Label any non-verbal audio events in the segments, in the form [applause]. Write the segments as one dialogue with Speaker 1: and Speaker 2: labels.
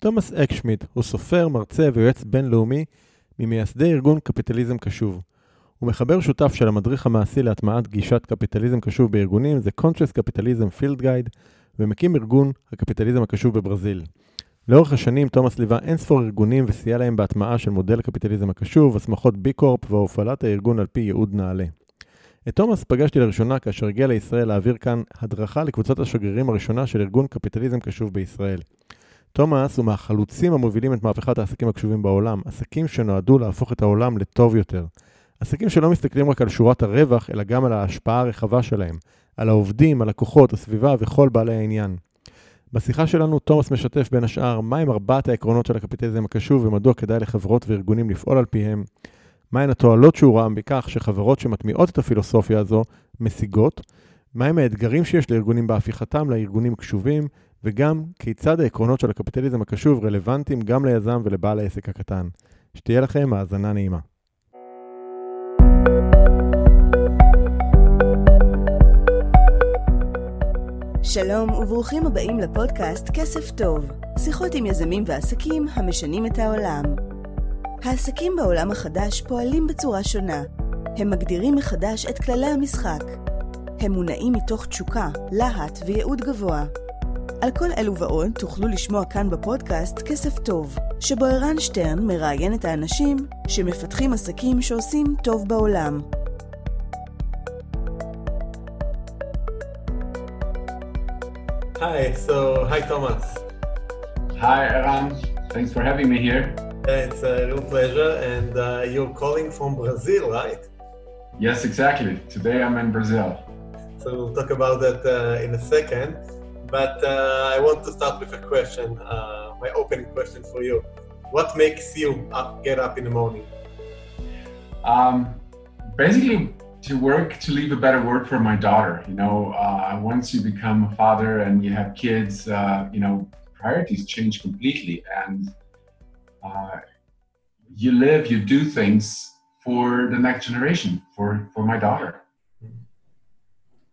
Speaker 1: תומאס אקשמיד הוא סופר, מרצה ויועץ בינלאומי ממייסדי ארגון קפיטליזם קשוב. הוא מחבר שותף של המדריך המעשי להטמעת גישת קפיטליזם קשוב בארגונים, זה Conscious Capitalism Field Guide, ומקים ארגון הקפיטליזם הקשוב בברזיל. לאורך השנים תומאס ליווה אינספור ארגונים וסייע להם בהטמעה של מודל הקפיטליזם הקשוב, הסמכות בי קורפ והופעלת הארגון על פי ייעוד נעלה. את תומאס פגשתי לראשונה כאשר הגיע לישראל להעביר כאן הדרכה לקבוצת השגרירים הראשונה של ארגון קפיטליזם קשוב בישראל. תומאס הוא מהחלוצים המובילים את מהפכת העסקים הקשובים בעולם, עסקים שנועדו להפוך את העולם לטוב יותר. עסקים שלא מסתכלים רק על שורת הרווח, אלא גם על ההשפעה הרחבה שלהם, על העובדים, הלקוחות, הסביבה וכל בעלי העניין. בשיחה שלנו תומאס משתף בין השאר מהם ארבעת העקרונות של הקפיטליזם הקשוב ומדוע כדאי לחברות וארגונים לפעול על פיהם, מהן התועלות שהוא ראה בכך שחברות שמטמיעות את הפילוסופיה הזו משיגות, מהם האתגרים שיש לארגונים בהפיכתם לארגונים קשובים, וגם כיצד העקרונות של הקפיטליזם הקשוב רלוונטיים גם ליזם ולבעל העסק הקטן. שתהיה לכם האזנה נעימה.
Speaker 2: שלום וברוכים הבאים לפודקאסט כסף טוב, שיחות עם יזמים ועסקים המשנים את העולם. העסקים בעולם החדש פועלים בצורה שונה. הם מגדירים מחדש את כללי המשחק. הם מונעים מתוך תשוקה, להט וייעוד גבוה. על כל אלו ועוד תוכלו לשמוע כאן בפודקאסט כסף טוב, שבו ערן שטרן מראיין את האנשים שמפתחים עסקים שעושים טוב בעולם.
Speaker 1: Hi, so hi Thomas.
Speaker 3: Hi Eran, thanks for having me here.
Speaker 1: It's a real pleasure, and uh, you're calling from Brazil, right?
Speaker 3: Yes, exactly. Today I'm in Brazil.
Speaker 1: So we'll talk about that uh, in a second. But uh, I want to start with a question, uh, my opening question for you. What makes you up, get up in the morning?
Speaker 3: Um, basically, to work to leave a better world for my daughter. You know, uh, once you become a father and you have kids, uh, you know, priorities change completely, and uh, you live, you do things for the next generation, for for my daughter.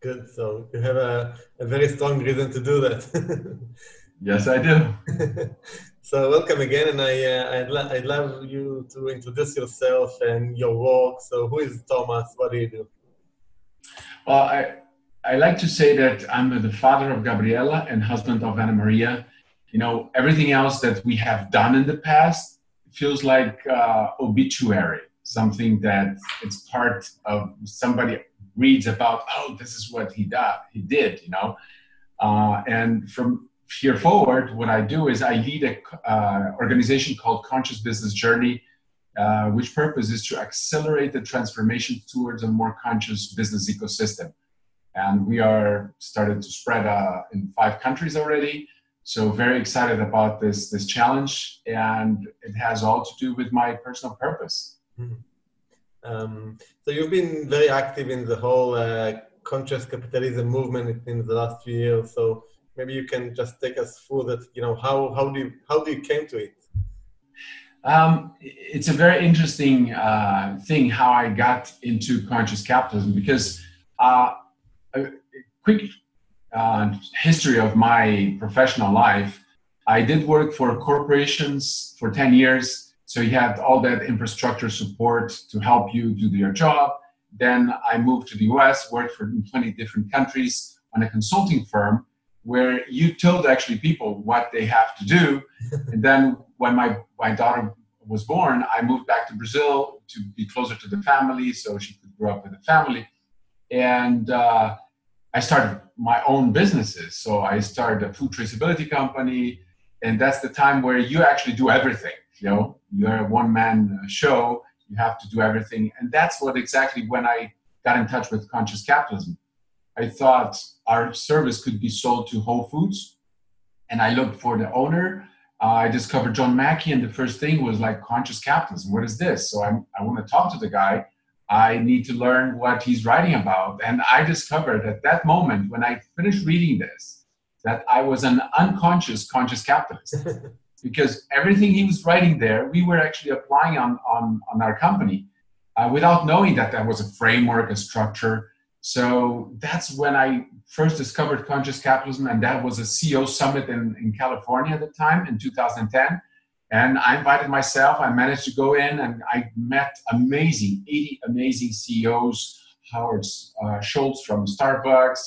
Speaker 1: Good. So you have a, a very strong reason to do that. [laughs]
Speaker 3: yes, I do. [laughs]
Speaker 1: so welcome again, and I uh, I'd, lo- I'd love you to introduce yourself and your work. So who is Thomas? What do you do?
Speaker 3: Well, I I like to say that I'm the father of Gabriela and husband of Anna Maria. You know, everything else that we have done in the past feels like uh, obituary, something that it's part of somebody reads about, oh, this is what he, did, he did, you know. Uh, and from here forward, what I do is I lead a uh, organization called Conscious Business Journey, uh, which purpose is to accelerate the transformation towards a more conscious business ecosystem. And we are started to spread uh, in five countries already. So very excited about this this challenge, and it has all to do with my personal purpose. Mm-hmm.
Speaker 1: Um, so you've been very active in the whole uh, conscious capitalism movement in the last few years. So maybe you can just take us through that. You know, how how do you, how do you came to it?
Speaker 3: Um, it's a very interesting uh, thing how I got into conscious capitalism because uh, a quick uh, history of my professional life. I did work for corporations for 10 years so you had all that infrastructure support to help you do your job. Then I moved to the US, worked for 20 different countries on a consulting firm where you told actually people what they have to do. [laughs] and then when my, my daughter was born, I moved back to Brazil to be closer to the family so she could grow up with the family. And uh, I started my own businesses. So I started a food traceability company. And that's the time where you actually do everything you know you're a one man show you have to do everything. And that's what exactly when i got in touch with conscious capitalism i thought our service could be sold to whole foods. And i looked for the owner. Uh, i discovered john mackey and the first thing was like conscious capitalism what is this? So I'm, i want to talk to the guy. I need to learn what he's writing about. And i discovered at that moment when i finished reading this that i was an unconscious conscious capitalist [laughs] because everything he was writing there, we were actually applying on, on, on our company uh, without knowing that that was a framework, a structure. So that's when I first discovered conscious capitalism, and that was a CEO summit in, in California at the time in 2010. And I invited myself, I managed to go in and I met amazing, 80 amazing CEOs, Howard uh, Schultz from Starbucks,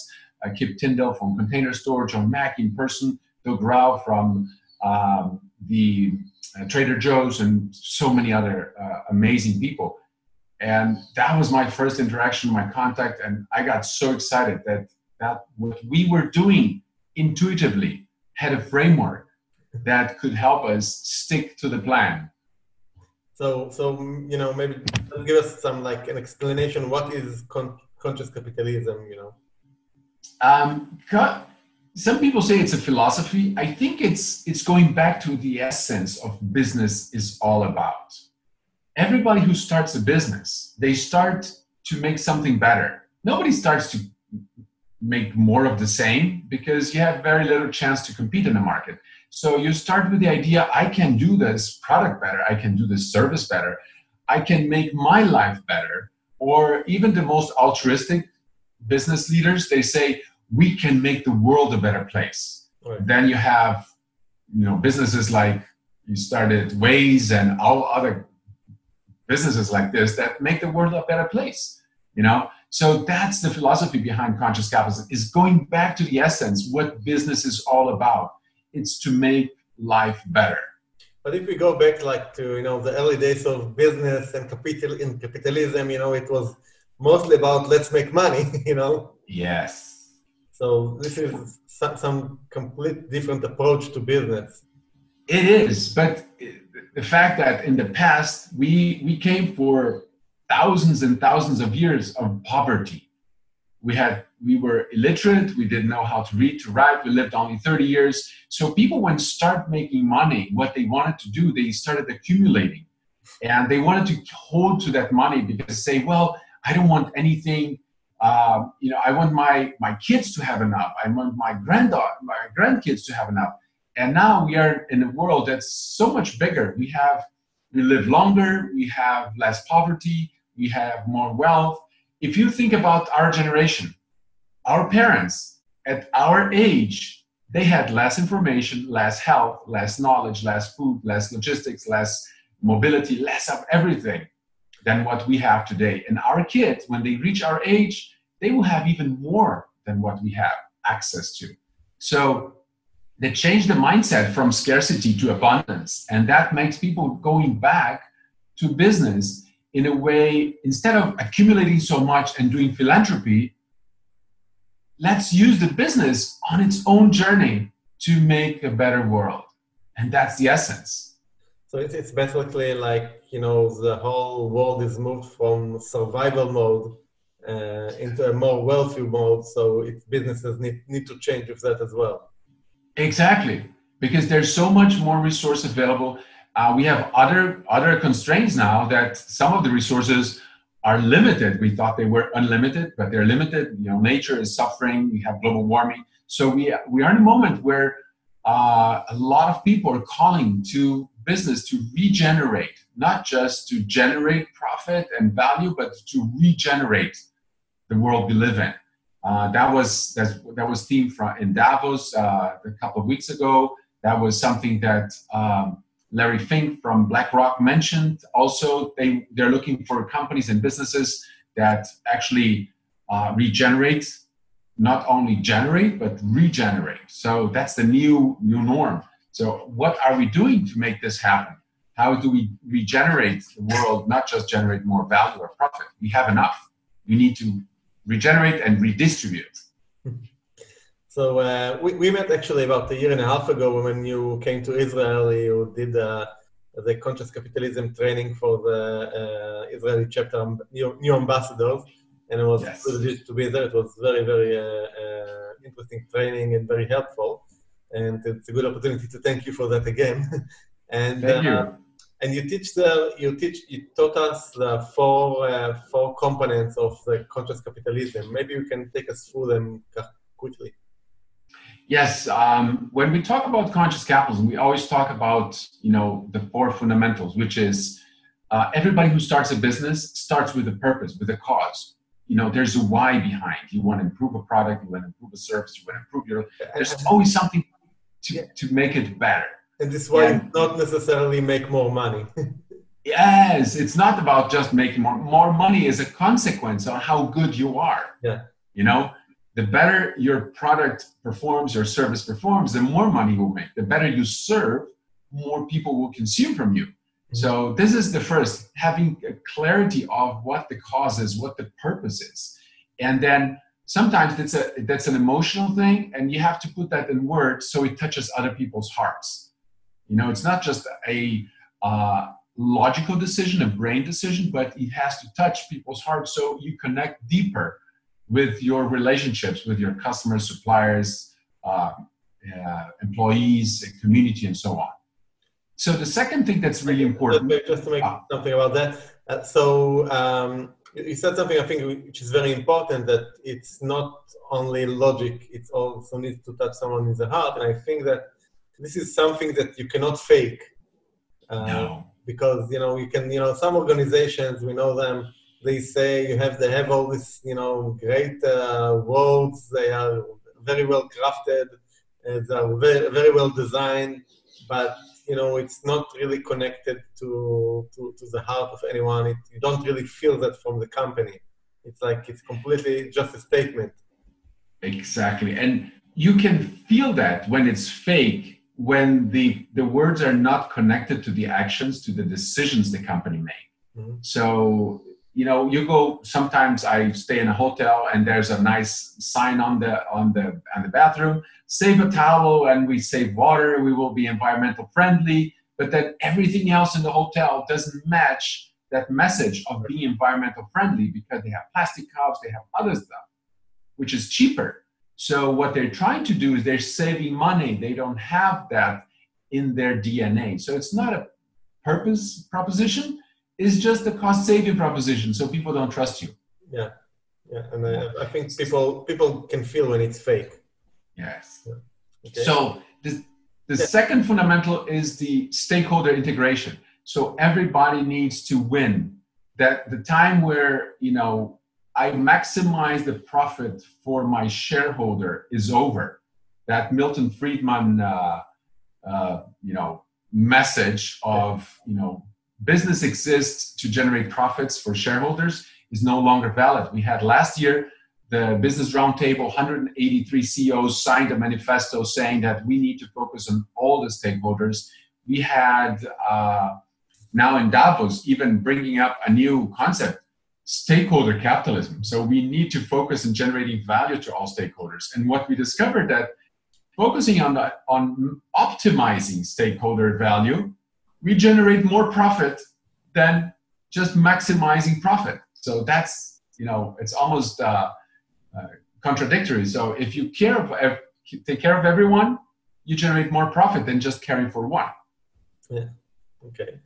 Speaker 3: uh, Kip Tindell from Container Store, John Mackey in person, Doug Rauch from um, the uh, Trader Joe's, and so many other uh, amazing people. And that was my first interaction, my contact, and I got so excited that that what we were doing intuitively had a framework that could help us stick to the plan.
Speaker 1: So, so you know, maybe give us some like an explanation. What is con- conscious capitalism? You know.
Speaker 3: Um, some people say it's a philosophy. I think it's it's going back to the essence of business is all about everybody who starts a business, they start to make something better. Nobody starts to make more of the same because you have very little chance to compete in the market. So you start with the idea I can do this product better, I can do this service better, I can make my life better. Or even the most altruistic business leaders, they say, we can make the world a better place. Right. Then you have, you know, businesses like you started Waze and all other businesses like this that make the world a better place you know so that's the philosophy behind conscious capitalism is going back to the essence what business is all about it's to make life better
Speaker 1: but if we go back like to you know the early days of business and capital in capitalism you know it was mostly about let's make money [laughs] you know
Speaker 3: yes
Speaker 1: so this is some, complete different approach to business
Speaker 3: it is but the fact that in the past we we came for thousands and thousands of years of poverty. We had we were illiterate, we didn't know how to read, to write, we lived only 30 years. So people when start making money, what they wanted to do, they started accumulating. And they wanted to hold to that money because say, well, I don't want anything um, you know, I want my my kids to have enough. I want my granddaughter, my grandkids to have enough. And now we are in a world that's so much bigger. We have, we live longer, we have less poverty, we have more wealth. If you think about our generation, our parents at our age, they had less information, less health, less knowledge, less food, less logistics, less mobility, less of everything than what we have today. And our kids, when they reach our age, they will have even more than what we have access to. So they change the mindset from scarcity to abundance and that makes people going back to business in a way instead of accumulating so much and doing philanthropy let's use the business on its own journey to make a better world and that's the essence
Speaker 1: so it's basically like you know the whole world is moved from survival mode uh, into a more wealthy mode so its businesses need, need to change with that as well
Speaker 3: Exactly, because there's so much more resource available. Uh, we have other other constraints now that some of the resources are limited. We thought they were unlimited, but they're limited. You know, nature is suffering. We have global warming, so we we are in a moment where uh, a lot of people are calling to business to regenerate, not just to generate profit and value, but to regenerate the world we live in. Uh, that was that, was theme from in Davos uh, a couple of weeks ago. That was something that um, Larry Fink from BlackRock mentioned. Also, they they're looking for companies and businesses that actually uh, regenerate, not only generate but regenerate. So that's the new new norm. So what are we doing to make this happen? How do we regenerate the world, not just generate more value or profit? We have enough. We need to regenerate and redistribute. [laughs]
Speaker 1: So uh, we, we met actually about a year and a half ago when you came to Israel. You did uh, the conscious capitalism training for the uh, Israeli chapter new, new, ambassadors, and it was yes. privileged to be there. It was very very uh, uh, interesting training and very helpful, and it's a good opportunity to thank you for that again. [laughs]
Speaker 3: and thank you uh,
Speaker 1: and you teach the you teach you taught us the four uh, four components of the conscious capitalism. Maybe you can take us through them quickly.
Speaker 3: Yes, um, when we talk about conscious capitalism, we always talk about you know the four fundamentals, which is uh, everybody who starts a business starts with a purpose, with a cause. you know there's a why behind. You want to improve a product, you want to improve a service, you want to improve your. There's always something to, to make it better.
Speaker 1: And this why yeah. not necessarily make more money. [laughs]
Speaker 3: yes, it's not about just making more. More money is a consequence of how good you are.
Speaker 1: Yeah.
Speaker 3: You know, the better your product performs, your service performs, the more money you will make. The better you serve, more people will consume from you. Mm-hmm. So this is the first, having a clarity of what the cause is, what the purpose is. And then sometimes that's a that's an emotional thing and you have to put that in words so it touches other people's hearts. You know it's not just a uh, logical decision a brain decision but it has to touch people's hearts so you connect deeper with your relationships with your customers suppliers uh, uh, employees community and so on. So the second thing that's really important
Speaker 1: just to make uh, something about that uh, so um, you said something I think which is very important that it's not only logic; it also needs to touch someone in the heart. And I think that this is something that you cannot fake.
Speaker 3: Uh, no.
Speaker 1: Because you know you can you know some organizations we know them they say you have they have all this you know great uh, words they are very well crafted uh, they are very very well designed but you know it's not really connected to to, to the heart of anyone. It, you don't really feel that from the company. It's like it's completely just a statement.
Speaker 3: Exactly. And you can feel that when it's fake when the the words are not connected to the actions to the decisions the company make mm-hmm. so you know you go sometimes i stay in a hotel and there's a nice sign on the on the on the bathroom save a towel and we save water we will be environmental friendly but then everything else in the hotel doesn't match that message of being environmental friendly because they have plastic cups they have other stuff which is cheaper. So what they're trying to do is they're saving money. They don't have that in their dna so it's not a purpose proposition is just a cost saving proposition so people don't trust you
Speaker 1: yeah yeah and I, I, think people people can feel when it's fake
Speaker 3: yes yeah. okay. so the, the yeah. second fundamental is the stakeholder integration so everybody needs to win that the time where you know i maximize the profit for my shareholder is over that milton friedman uh, uh, you know message of you know business exists to generate profits for shareholders is no longer valid. We had last year the Business Roundtable, 183 CEOs signed a manifesto saying that we need to focus on all the stakeholders. We had uh, now in Davos even bringing up a new concept stakeholder capitalism. So we need to focus on generating value to all stakeholders. And what we discovered that focusing on the, on optimizing stakeholder value we generate more profit than just maximizing profit. So that's, you know, it's almost uh, uh, contradictory. So if you care of, take care of everyone, you generate more profit than just caring for one.
Speaker 1: Yeah. Okay.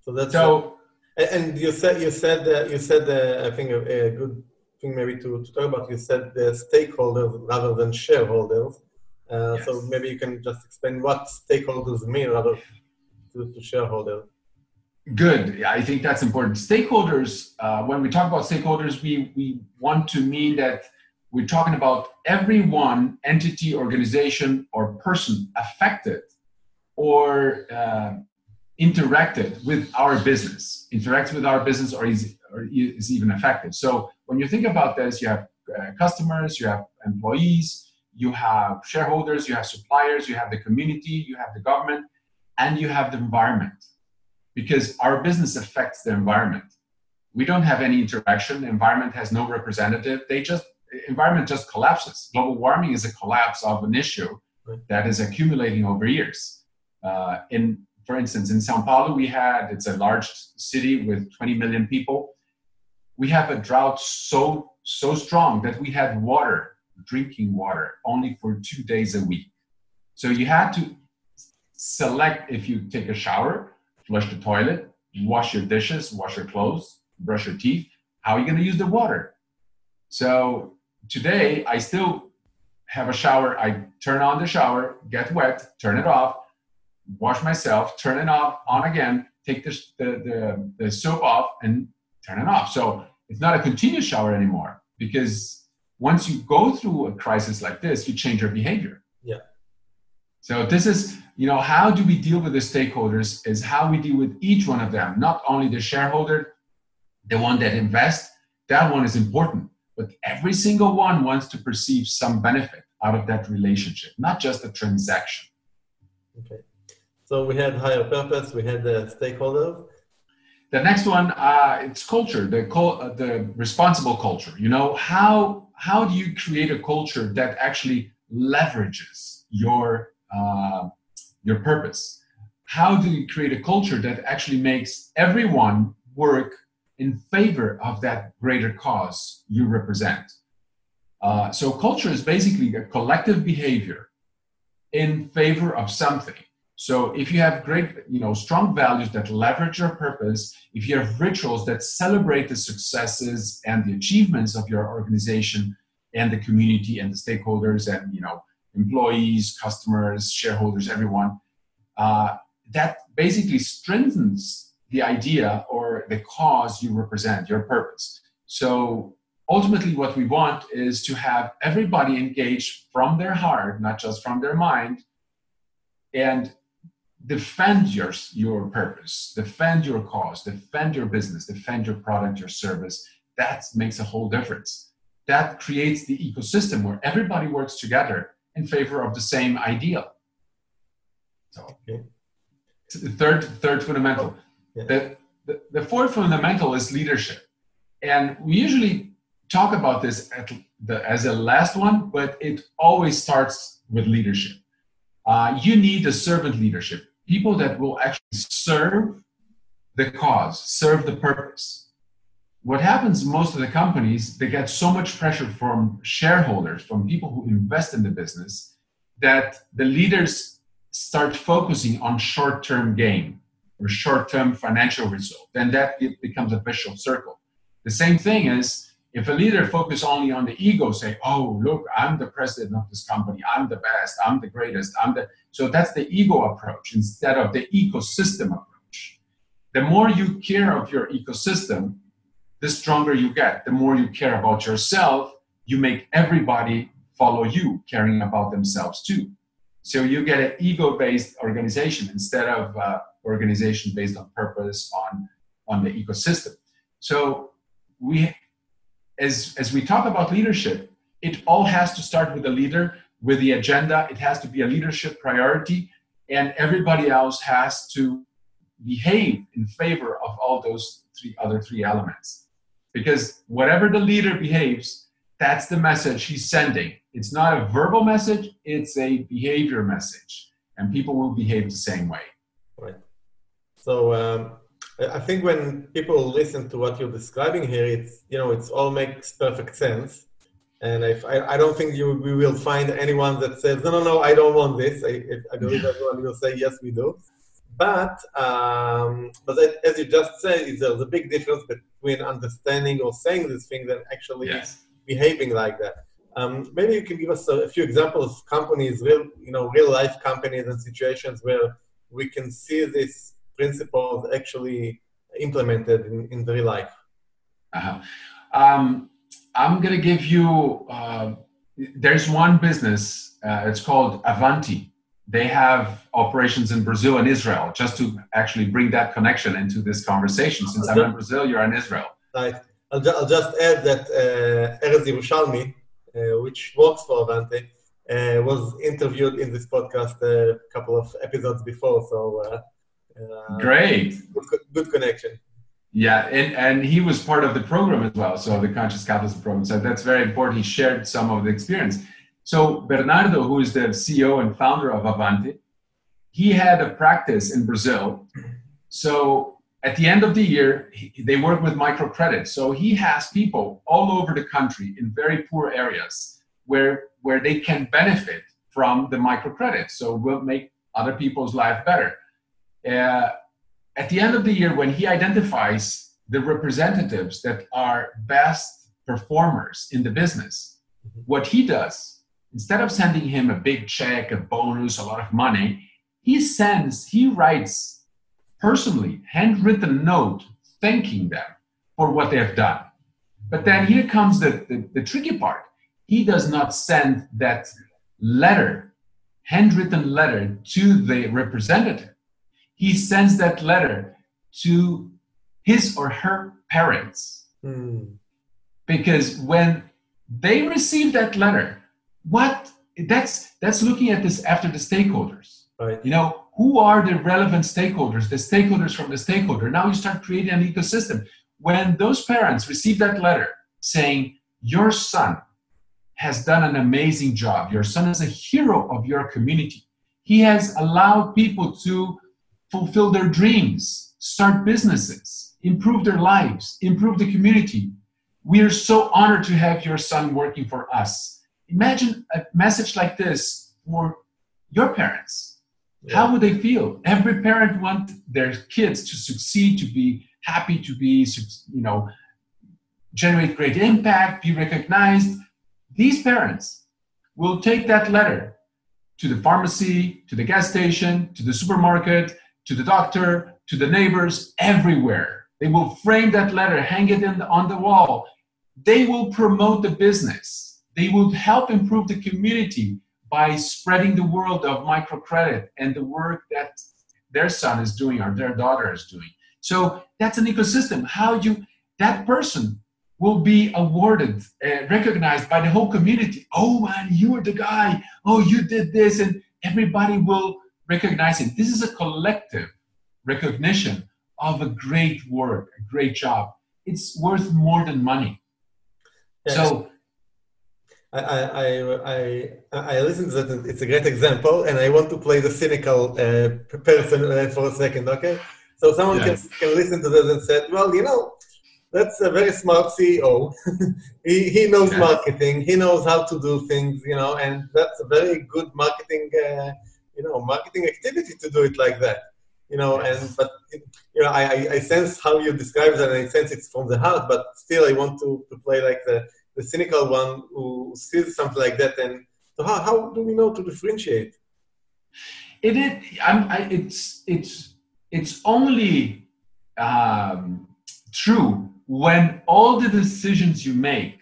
Speaker 1: So that's so. And you said you said uh, you said uh, I think a, a, good thing maybe to, to talk about. You said the stakeholders rather than shareholders. Uh, yes. So maybe you can just explain what stakeholders mean rather to, to shareholders?
Speaker 3: Good. I think that's important. Stakeholders, uh, when we talk about stakeholders, we, we want to mean that we're talking about every one entity, organization, or person affected or uh, interacted with our business, interacts with our business, or is, or is even affected. So when you think about this, you have uh, customers, you have employees, you have shareholders, you have suppliers, you have the community, you have the government, and you have the environment because our business affects the environment. We don't have any interaction. The environment has no representative. They just environment just collapses. Global warming is a collapse of an issue that is accumulating over years. Uh, in for instance in sao paulo we had it's a large city with 20 million people. We have a drought so so strong that we had water drinking water only for two days a week. So you had to select if you take a shower, flush the toilet, wash your dishes, wash your clothes, brush your teeth. How are you going to use the water? So today, I still have a shower. I turn on the shower, get wet, turn it off, wash myself, turn it off, on again, take the, the, the, the soap off, and turn it off. So it's not a continuous shower anymore. because once you go through a crisis like this, you change your behavior.
Speaker 1: Yeah.
Speaker 3: So this is, you know, how do we deal with the stakeholders is how we deal with each one of them, not only the shareholder, the one that invests, that one is important, but every single one wants to perceive some benefit out of that relationship, not just a transaction.
Speaker 1: Okay. So we had higher purpose, we had the stakeholders.
Speaker 3: The next one, uh, it's culture, the, uh, the responsible culture. You know, how, how do you create a culture that actually leverages your, uh, your purpose? How do you create a culture that actually makes everyone work in favor of that greater cause you represent? Uh, so culture is basically a collective behavior in favor of something. So if you have great, you know, strong values that leverage your purpose, if you have rituals that celebrate the successes and the achievements of your organization and the community and the stakeholders and you know employees, customers, shareholders, everyone, uh, that basically strengthens the idea or the cause you represent, your purpose. So ultimately, what we want is to have everybody engaged from their heart, not just from their mind, and defend your, your purpose, defend your cause, defend your business, defend your product, your service. That makes a whole difference. That creates the ecosystem where everybody works together in favor of the same ideal. So, okay. the third, third fundamental. Yeah. The, the, the fourth fundamental is leadership. And we usually talk about this the, as a last one, but it always starts with leadership. Uh, you need a servant leadership people that will actually serve the cause, serve the purpose. What happens most of the companies, they get so much pressure from shareholders, from people who invest in the business, that the leaders start focusing on short-term gain or short-term financial result. Then that becomes a vicious circle. The same thing is if a leader focus only on the ego, say, "Oh, look, I'm the president of this company. I'm the best. I'm the greatest. I'm the," so that's the ego approach instead of the ecosystem approach. The more you care of your ecosystem, the stronger you get. The more you care about yourself, you make everybody follow you, caring about themselves too. So you get an ego-based organization instead of uh, organization based on purpose on on the ecosystem. So we as, as we talk about leadership, it all has to start with the leader, with the agenda. It has to be a leadership priority, and everybody else has to behave in favor of all those three other three elements. Because whatever the leader behaves, that's the message he's sending. It's not a verbal message, it's a behavior message. And people will behave the same way.
Speaker 1: Right. So, um, I think when people listen to what you're describing here, it's you know it's all makes perfect sense, and if, I, I don't think you we will find anyone that says no no no I don't want this. I, I believe everyone will say yes we do, but um, but as you just said, there's a big difference between understanding or saying this thing and actually yes. behaving like that. Um, maybe you can give us a, a few examples of companies, real you know real life companies and situations where we can see this principles actually implemented in, in real life?
Speaker 3: Uh-huh. Um, I'm going to give you, uh, there's one business, uh, it's called Avante. They have operations in Brazil and Israel, just to actually bring that connection into this conversation. Since I'm in Brazil, you're in Israel.
Speaker 1: Right. I'll, ju- I'll just add that uh, Erez Yerushalmi, uh, which works for Avante, uh, was interviewed in this podcast a couple of episodes before. So uh,
Speaker 3: uh, Great.
Speaker 1: Good, good, connection.
Speaker 3: Yeah, and, and he was part of the program as well, so the Conscious Capitalism program. So that's very important. He shared some of the experience. So Bernardo, who is the CEO and founder of Avante, he had a practice in Brazil. So at the end of the year, he, they work with microcredit. So he has people all over the country in very poor areas where where they can benefit from the microcredit. So we'll make other people's life better uh, at the end of the year, when he identifies the representatives that are best performers in the business, mm-hmm. what he does, instead of sending him a big check, a bonus, a lot of money, he sends, he writes personally, handwritten note thanking them for what they have done. But then here comes the, the, the tricky part. He does not send that letter, handwritten letter, to the representative. He sends that letter to his or her parents.
Speaker 1: Mm.
Speaker 3: Because when they receive that letter, what that's that's looking at this after the stakeholders.
Speaker 1: Right.
Speaker 3: You know, who are the relevant stakeholders, the stakeholders from the stakeholder? Now you start creating an ecosystem. When those parents receive that letter saying, Your son has done an amazing job, your son is a hero of your community, he has allowed people to fulfill their dreams, start businesses, improve their lives, improve the community. We are so honored to have your son working for us. Imagine a message like this for your parents. Yeah. How would they feel? Every parent wants their kids to succeed, to be happy, to be, you know, generate great impact, be recognized. These parents will take that letter to the pharmacy, to the gas station, to the supermarket, to the doctor, to the neighbors, everywhere. They will frame that letter, hang it in the, on the wall. They will promote the business. They will help improve the community by spreading the world of microcredit and the work that their son is doing or their daughter is doing. So that's an ecosystem. How you that person will be awarded, uh, recognized by the whole community. Oh man, you were the guy. Oh, you did this, and everybody will recognize it. This is a collective recognition of a great work, a great job. It's worth more than money. Yes. So
Speaker 1: I, I, I, I listen to that. It's a great example, and I want to play the cynical uh, person uh, for a second, okay? So someone can, can listen to this and say, well, you know, that's a very smart CEO. [laughs] he, he knows marketing. He knows how to do things, you know, and that's a very good marketing, uh, you know, marketing activity to do it like that, you know. And but you know, I, I sense how you describe that, and I sense it's from the heart. But still, I want to, to play like the the cynical one who sees something like that. And so, how, how do we know to differentiate?
Speaker 3: It is. I'm, I, it's it's it's only um, true when all the decisions you make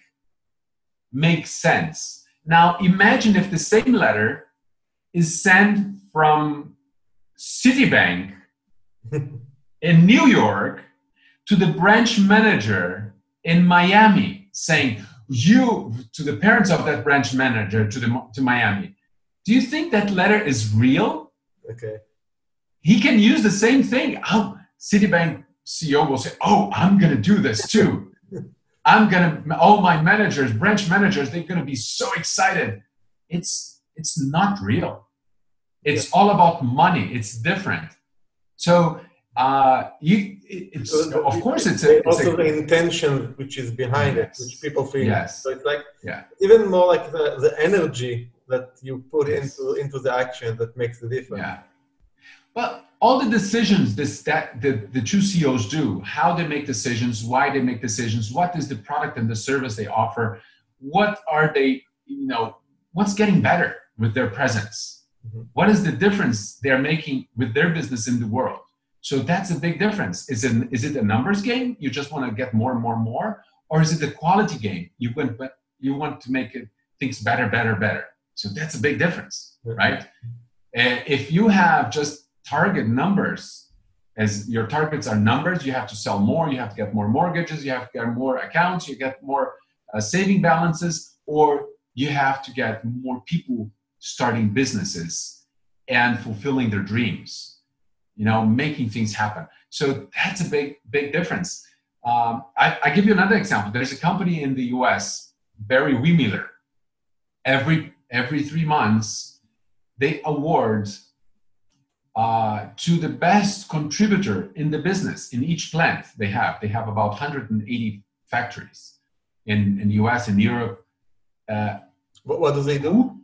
Speaker 3: make sense. Now, imagine if the same letter is sent from Citibank [laughs] in New York to the branch manager in Miami saying, you to the parents of that branch manager to the to Miami. Do you think that letter is real?
Speaker 1: Okay.
Speaker 3: He can use the same thing. Oh, Citibank CEO will say, "Oh, I'm going to do this too. [laughs] I'm going to all my managers, branch managers, they're going to be so excited." It's it's not real. It's yeah. all about money. It's different. So uh, you, it's so of course it's, a, it's
Speaker 1: also a, the intention which is behind yes. it, which people feel.
Speaker 3: Yes.
Speaker 1: So it's like
Speaker 3: yeah.
Speaker 1: even more like the, the energy that you put yes. into into the action that makes the difference.
Speaker 3: Yeah. But all the decisions this that the, the two CEOs do, how they make decisions, why they make decisions, what is the product and the service they offer, what are they, you know, what's getting better with their presence? Mm-hmm. What is the difference they're making with their business in the world? So that's a big difference. Is it, is it a numbers game? You just want to get more and more and more? Or is it a quality game? You want, you want to make it, things better, better, better. So that's a big difference, right? And if you have just target numbers, as your targets are numbers, you have to sell more, you have to get more mortgages, you have to get more accounts, you get more uh, saving balances, or you have to get more people starting businesses and fulfilling their dreams you know, making things happen. So that's a big, big difference. Um, I, I, give you another example. There's a company in the U.S., Barry Wehmiller. Every every three months, they award uh, to the best contributor in the business in each plant they have. They have about 180 factories in, in the US and Europe.
Speaker 1: Uh, what, what do they do?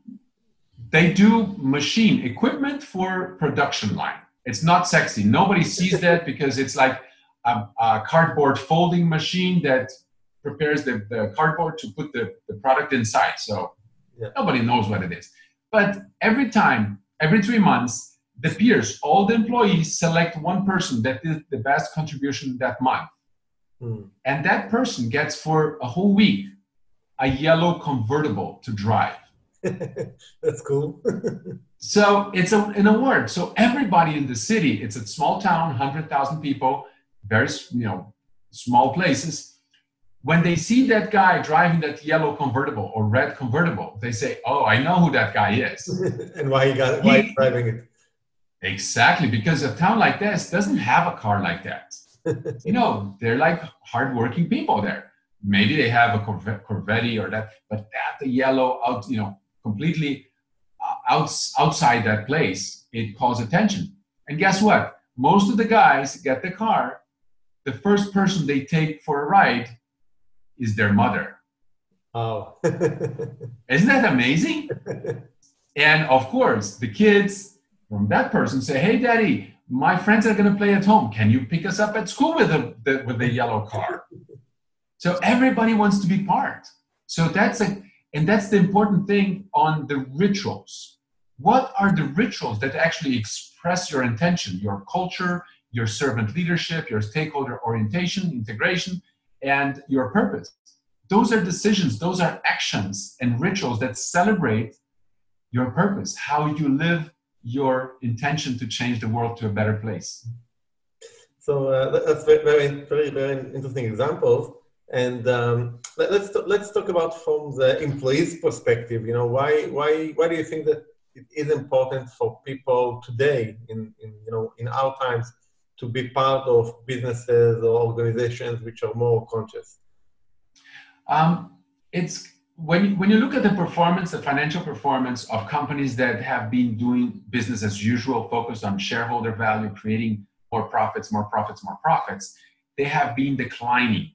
Speaker 3: They do machine equipment for production line. It's not sexy. Nobody sees [laughs] that because it's like a, a cardboard folding machine that prepares the, the cardboard to put the, the product inside. So yeah. nobody knows what it is. But every time, every three months, the peers, all the employees select one person that did the best contribution that month. Mm. And that person gets for a whole week a yellow convertible to drive. [laughs]
Speaker 1: That's cool.
Speaker 3: so it's a, an award. So everybody in the city, it's a small town, 100,000 people, very, you know, small places. When they see that guy driving that yellow convertible or red convertible, they say, "Oh, I know who that guy is." [laughs]
Speaker 1: and why he got why he, he's driving it?
Speaker 3: Exactly, because a town like this doesn't have a car like that. [laughs] you know, they're like hardworking people there. Maybe they have a Corvette, Corvette or that, but that the yellow out, you know, completely uh, outs, outside that place, it calls attention. And guess what? Most of the guys get the car. The first person they take for a ride is their mother.
Speaker 1: Oh. [laughs]
Speaker 3: Isn't that amazing? and of course, the kids from that person say, Hey, daddy, my friends are going to play at home. Can you pick us up at school with a, the, with the yellow car? So everybody wants to be part. So that's a, and that's the important thing on the rituals. What are the rituals that actually express your intention, your culture, your servant leadership, your stakeholder orientation, integration, and your purpose? Those are decisions, those are actions and rituals that celebrate your purpose, how you live your intention to change the world to a better place.
Speaker 1: So uh, that's very, very, very, very interesting examples. And um, let, us let's talk about from the employee's perspective. You know, why why why do you think that it is important for people today in, in you know in our times to be part of businesses or organizations which are more conscious?
Speaker 3: Um, it's when, when you look at the performance, the financial performance of companies that have been doing business as usual, focused on shareholder value, creating more profits, more profits, more profits, they have been declining.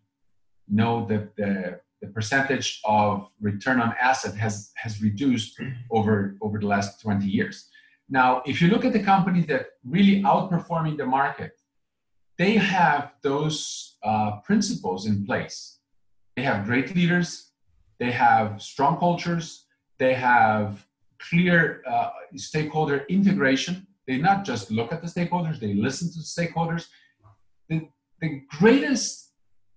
Speaker 3: Know, that the, the percentage of return on asset has, has reduced over, over the last 20 years. Now, if you look at the companies that really outperforming the market, they have those uh, principles in place. They have great leaders, they have strong cultures, they have clear uh, stakeholder integration. They not just look at the stakeholders, they listen to the stakeholders. The, the greatest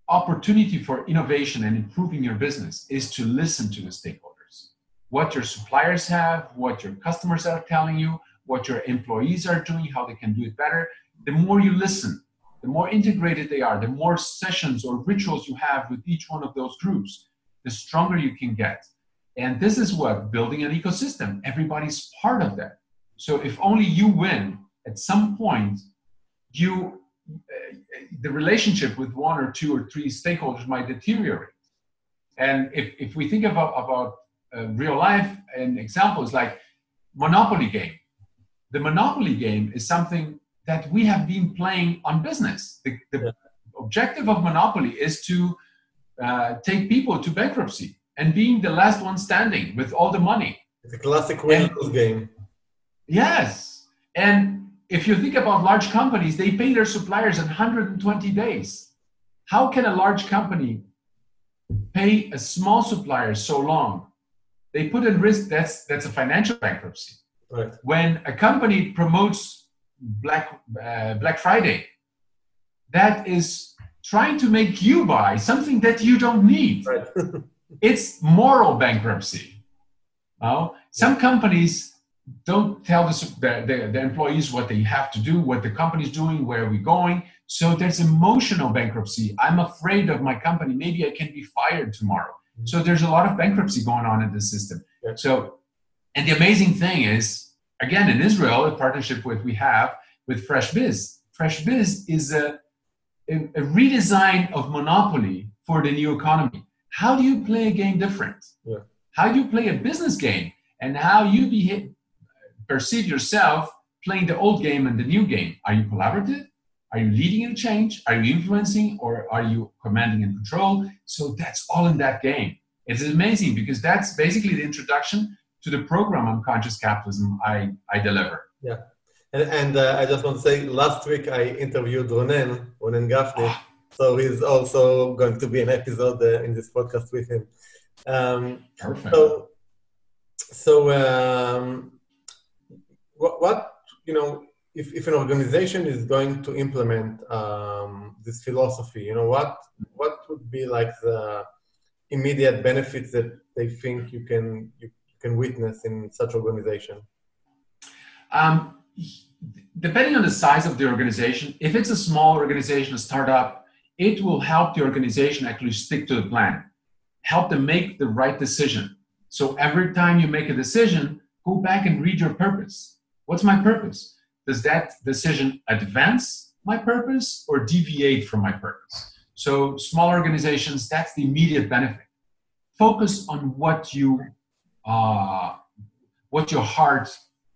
Speaker 3: opportunity for innovation and improving your business is to listen to the stakeholders. What your suppliers have, what your customers are telling you, what your employees are doing, how they can do it better. The more you listen, the more integrated they are, the more sessions or rituals you have with each one of those groups, the stronger you can get. And this is what building an ecosystem, everybody's part of that. So if only you win, at some point, you the relationship with one or two or three stakeholders might deteriorate. And if, if we think about, about uh, real life and examples like Monopoly game, the Monopoly game is something that we have been playing on business. The, the yeah. objective of Monopoly is to uh, take people to bankruptcy and being the last one standing with all the money.
Speaker 1: It's a classic Windows game.
Speaker 3: Yes. And if you think about large companies, they pay their suppliers in 120 days. How can a large company pay a small supplier so long? They put in risk that's that's a financial bankruptcy.
Speaker 1: Right.
Speaker 3: When a company promotes Black uh, Black Friday, that is trying to make you buy something that you don't need.
Speaker 1: Right. [laughs]
Speaker 3: it's moral bankruptcy. Now, some companies don't tell the, the, the, employees what they have to do, what the company's doing, where we're going. So there's emotional bankruptcy. I'm afraid of my company. Maybe I can be fired tomorrow. Mm-hmm. So there's a lot of bankruptcy going on in the system. Yeah. So, and the amazing thing is, again, in Israel, a partnership with we have with Fresh Biz. Fresh Biz is a a, a redesign of monopoly for the new economy. How do you play a game different?
Speaker 1: Yeah.
Speaker 3: How do you play a business game? And how you behave, perceive yourself playing the old game and the new game? Are you collaborative? Are you leading in change? Are you influencing or are you commanding and control? So that's all in that game. It's amazing because that's basically the introduction to the program on conscious capitalism I, I deliver.
Speaker 1: Yeah. And, and uh, I just want to say, last week I interviewed Ronen, Ronen Gafni, ah. so he's also going to be an episode uh, in this podcast with him. Um,
Speaker 3: Perfect.
Speaker 1: So, so um, what, what, you know, if, if an organization is going to implement um, this philosophy, you know, what what would be like the immediate benefits that they think you can you can witness in such organization?
Speaker 3: Um, depending on the size of the organization, if it's a small organization, a startup, it will help the organization actually stick to the plan, help them make the right decision. So every time you make a decision, go back and read your purpose. What's my purpose? Does that decision advance my purpose or deviate from my purpose? So small organizations, that's the immediate benefit. Focus on what you, uh, what your heart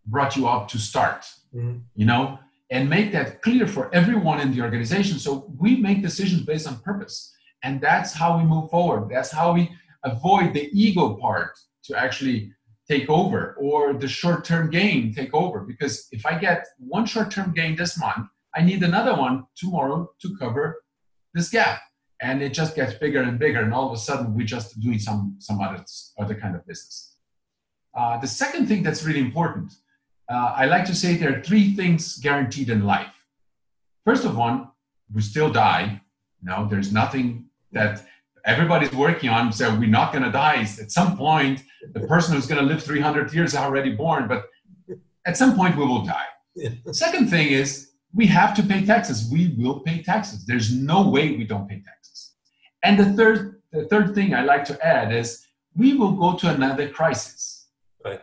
Speaker 3: brought you up to start. Mm-hmm. You know, and make that clear for everyone in the organization. So we make decisions based on purpose, and that's how we move forward. That's how we avoid the ego part to actually take over or the short-term gain take over. Because if I get one short-term gain this month, I need another one tomorrow to cover this gap. And it just gets bigger and bigger and all of a sudden we're just doing some some other other kind of business. Uh, the second thing that's really important uh, i like to say there are three things guaranteed in life. First of one we still die. No there's nothing that everybody's working on so we're not going to die at some point the person who's going to live 300 years is already born but at some point we will die yeah. second thing is we have to pay taxes. We will pay taxes. There's no way we don't pay taxes. And the third, the third thing I like to add is we will go to another crisis.
Speaker 1: Right.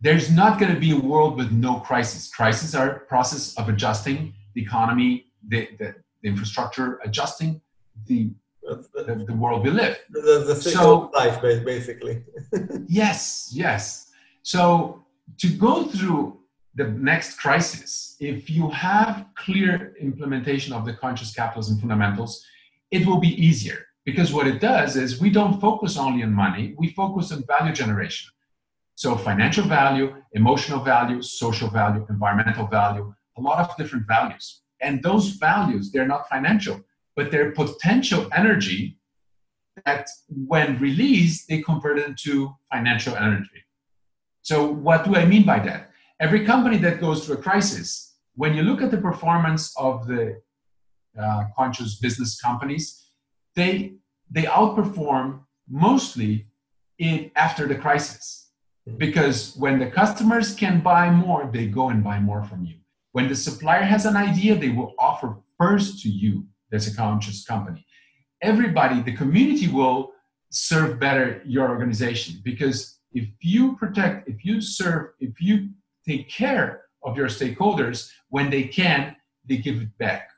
Speaker 3: There's not going to be a world with no crisis. Crises are a process of adjusting the economy, the, the, the infrastructure, adjusting the, [laughs] the, the, world we live.
Speaker 1: The, the so, life, basically. [laughs]
Speaker 3: yes, yes. So to go through the next crisis, if you have clear implementation of the conscious capitalism fundamentals, it will be easier. Because what it does is we don't focus only on money, we focus on value generation. So, financial value, emotional value, social value, environmental value, a lot of different values. And those values, they're not financial, but they're potential energy that, when released, they convert into financial energy. So, what do I mean by that? every company that goes through a crisis, when you look at the performance of the uh, conscious business companies, they they outperform mostly in after the crisis because when the customers can buy more, they go and buy more from you. When the supplier has an idea, they will offer first to you. There's a conscious company. Everybody, the community will serve better your organization because if you protect, if you serve, if you take care of your stakeholders when they can they give it back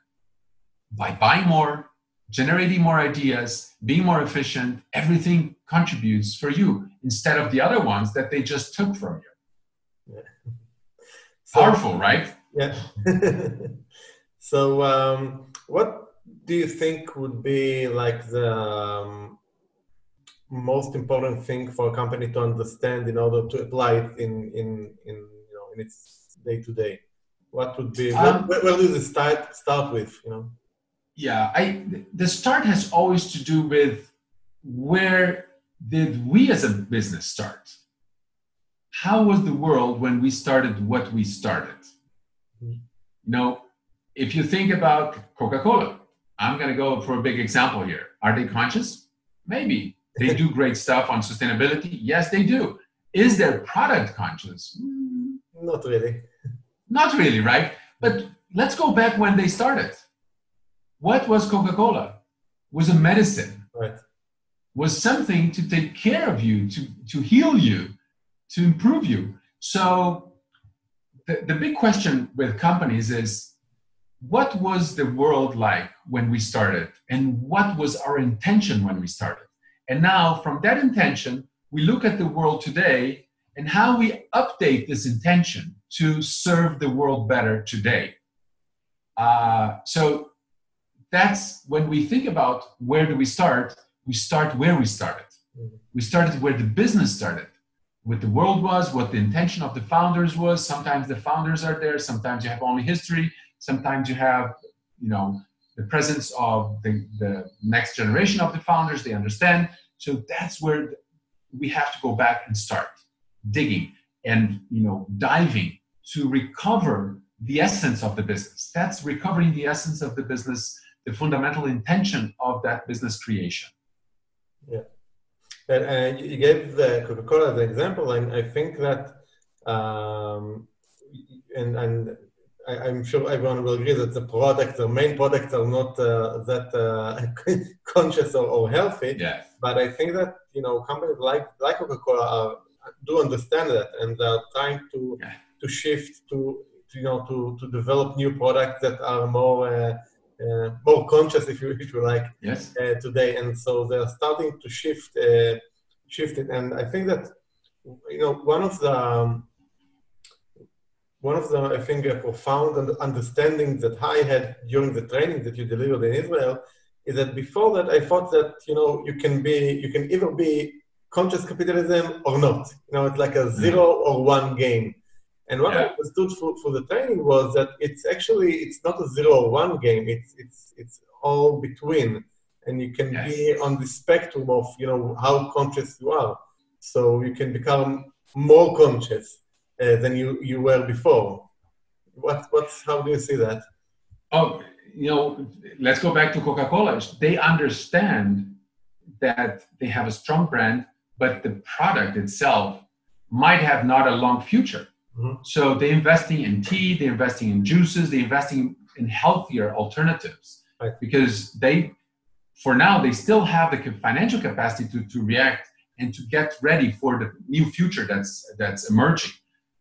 Speaker 3: by buying more generating more ideas being more efficient everything contributes for you instead of the other ones that they just took from you yeah. [laughs] so, powerful right
Speaker 1: yeah [laughs] so um, what do you think would be like the um, most important thing for a company to understand in order to apply it in in in you know in its day to day? What would be um, where, where, do you start start with? You know.
Speaker 3: Yeah, I the start has always to do with where did we as a business start? How was the world when we started what we started? Mm-hmm. You know, if you think about Coca-Cola, I'm going to go for a big example here. Are they conscious? Maybe. They do great stuff on sustainability. Yes, they do. Is their product conscious?
Speaker 1: Mm, not really.
Speaker 3: Not really, right? But let's go back when they started. What was Coca Cola? Was a medicine.
Speaker 1: Right.
Speaker 3: Was something to take care of you, to, to heal you, to improve you. So the, the big question with companies is what was the world like when we started? And what was our intention when we started? And now, from that intention, we look at the world today and how we update this intention to serve the world better today. Uh, so that's when we think about where do we start, we start where we started. We started where the business started, what the world was, what the intention of the founders was. Sometimes the founders are there, sometimes you have only history, sometimes you have, you know, the presence of the, the next generation of the founders, they understand. So that's where we have to go back and start digging and you know diving to recover the essence of the business. That's recovering the essence of the business, the fundamental intention of that business creation.
Speaker 1: Yeah. And you gave the Coca-Cola as an example, and I think that, um, and, and I, am sure everyone will agree that the products, the main products, are not uh, that uh, [laughs] conscious or, or, healthy.
Speaker 3: Yes.
Speaker 1: But I think that you know companies like like Coca-Cola do understand that, and are trying to yeah. to shift to, to, you know to to develop new products that are more. Uh, uh, more conscious, if you if you like,
Speaker 3: yes.
Speaker 1: Uh, today, and so they're starting to shift uh, shift it. And I think that you know one of the um, one of the I think a profound understanding that I had during the training that you delivered in Israel is that before that I thought that you know you can be you can either be conscious capitalism or not. You know, it's like a mm-hmm. zero or one game. And what yeah. I understood for, for the training was that it's actually it's not a zero or one game. It's it's it's all between, and you can yes. be on the spectrum of you know how conscious you are. So you can become more conscious uh, than you you were before. What what's how do you see that?
Speaker 3: Oh, you know, let's go back to Coca-Cola. They understand that they have a strong brand, but the product itself might have not a long future Mm-hmm. So they're investing in tea, they're investing in juices, they're investing in healthier alternatives right. because they, for now, they still have the financial capacity to, to react and to get ready for the new future that's that's emerging.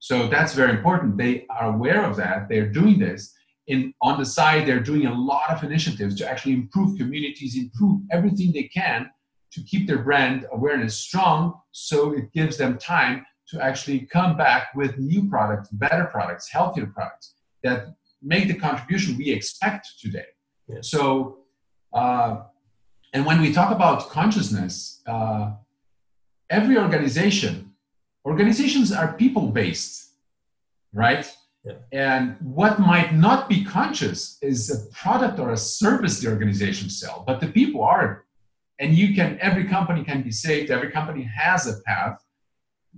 Speaker 3: So that's very important. They are aware of that. They're doing this. In on the side, they're doing a lot of initiatives to actually improve communities, improve everything they can to keep their brand awareness strong. So it gives them time to actually come back with new products, better products, healthier products that make the contribution we expect today. Yeah. So, uh, and when we talk about consciousness, uh, every organization, organizations are people based, right? Yeah. And what might not be conscious is a product or a service the organization sell, but the people are. And you can, every company can be saved, every company has a path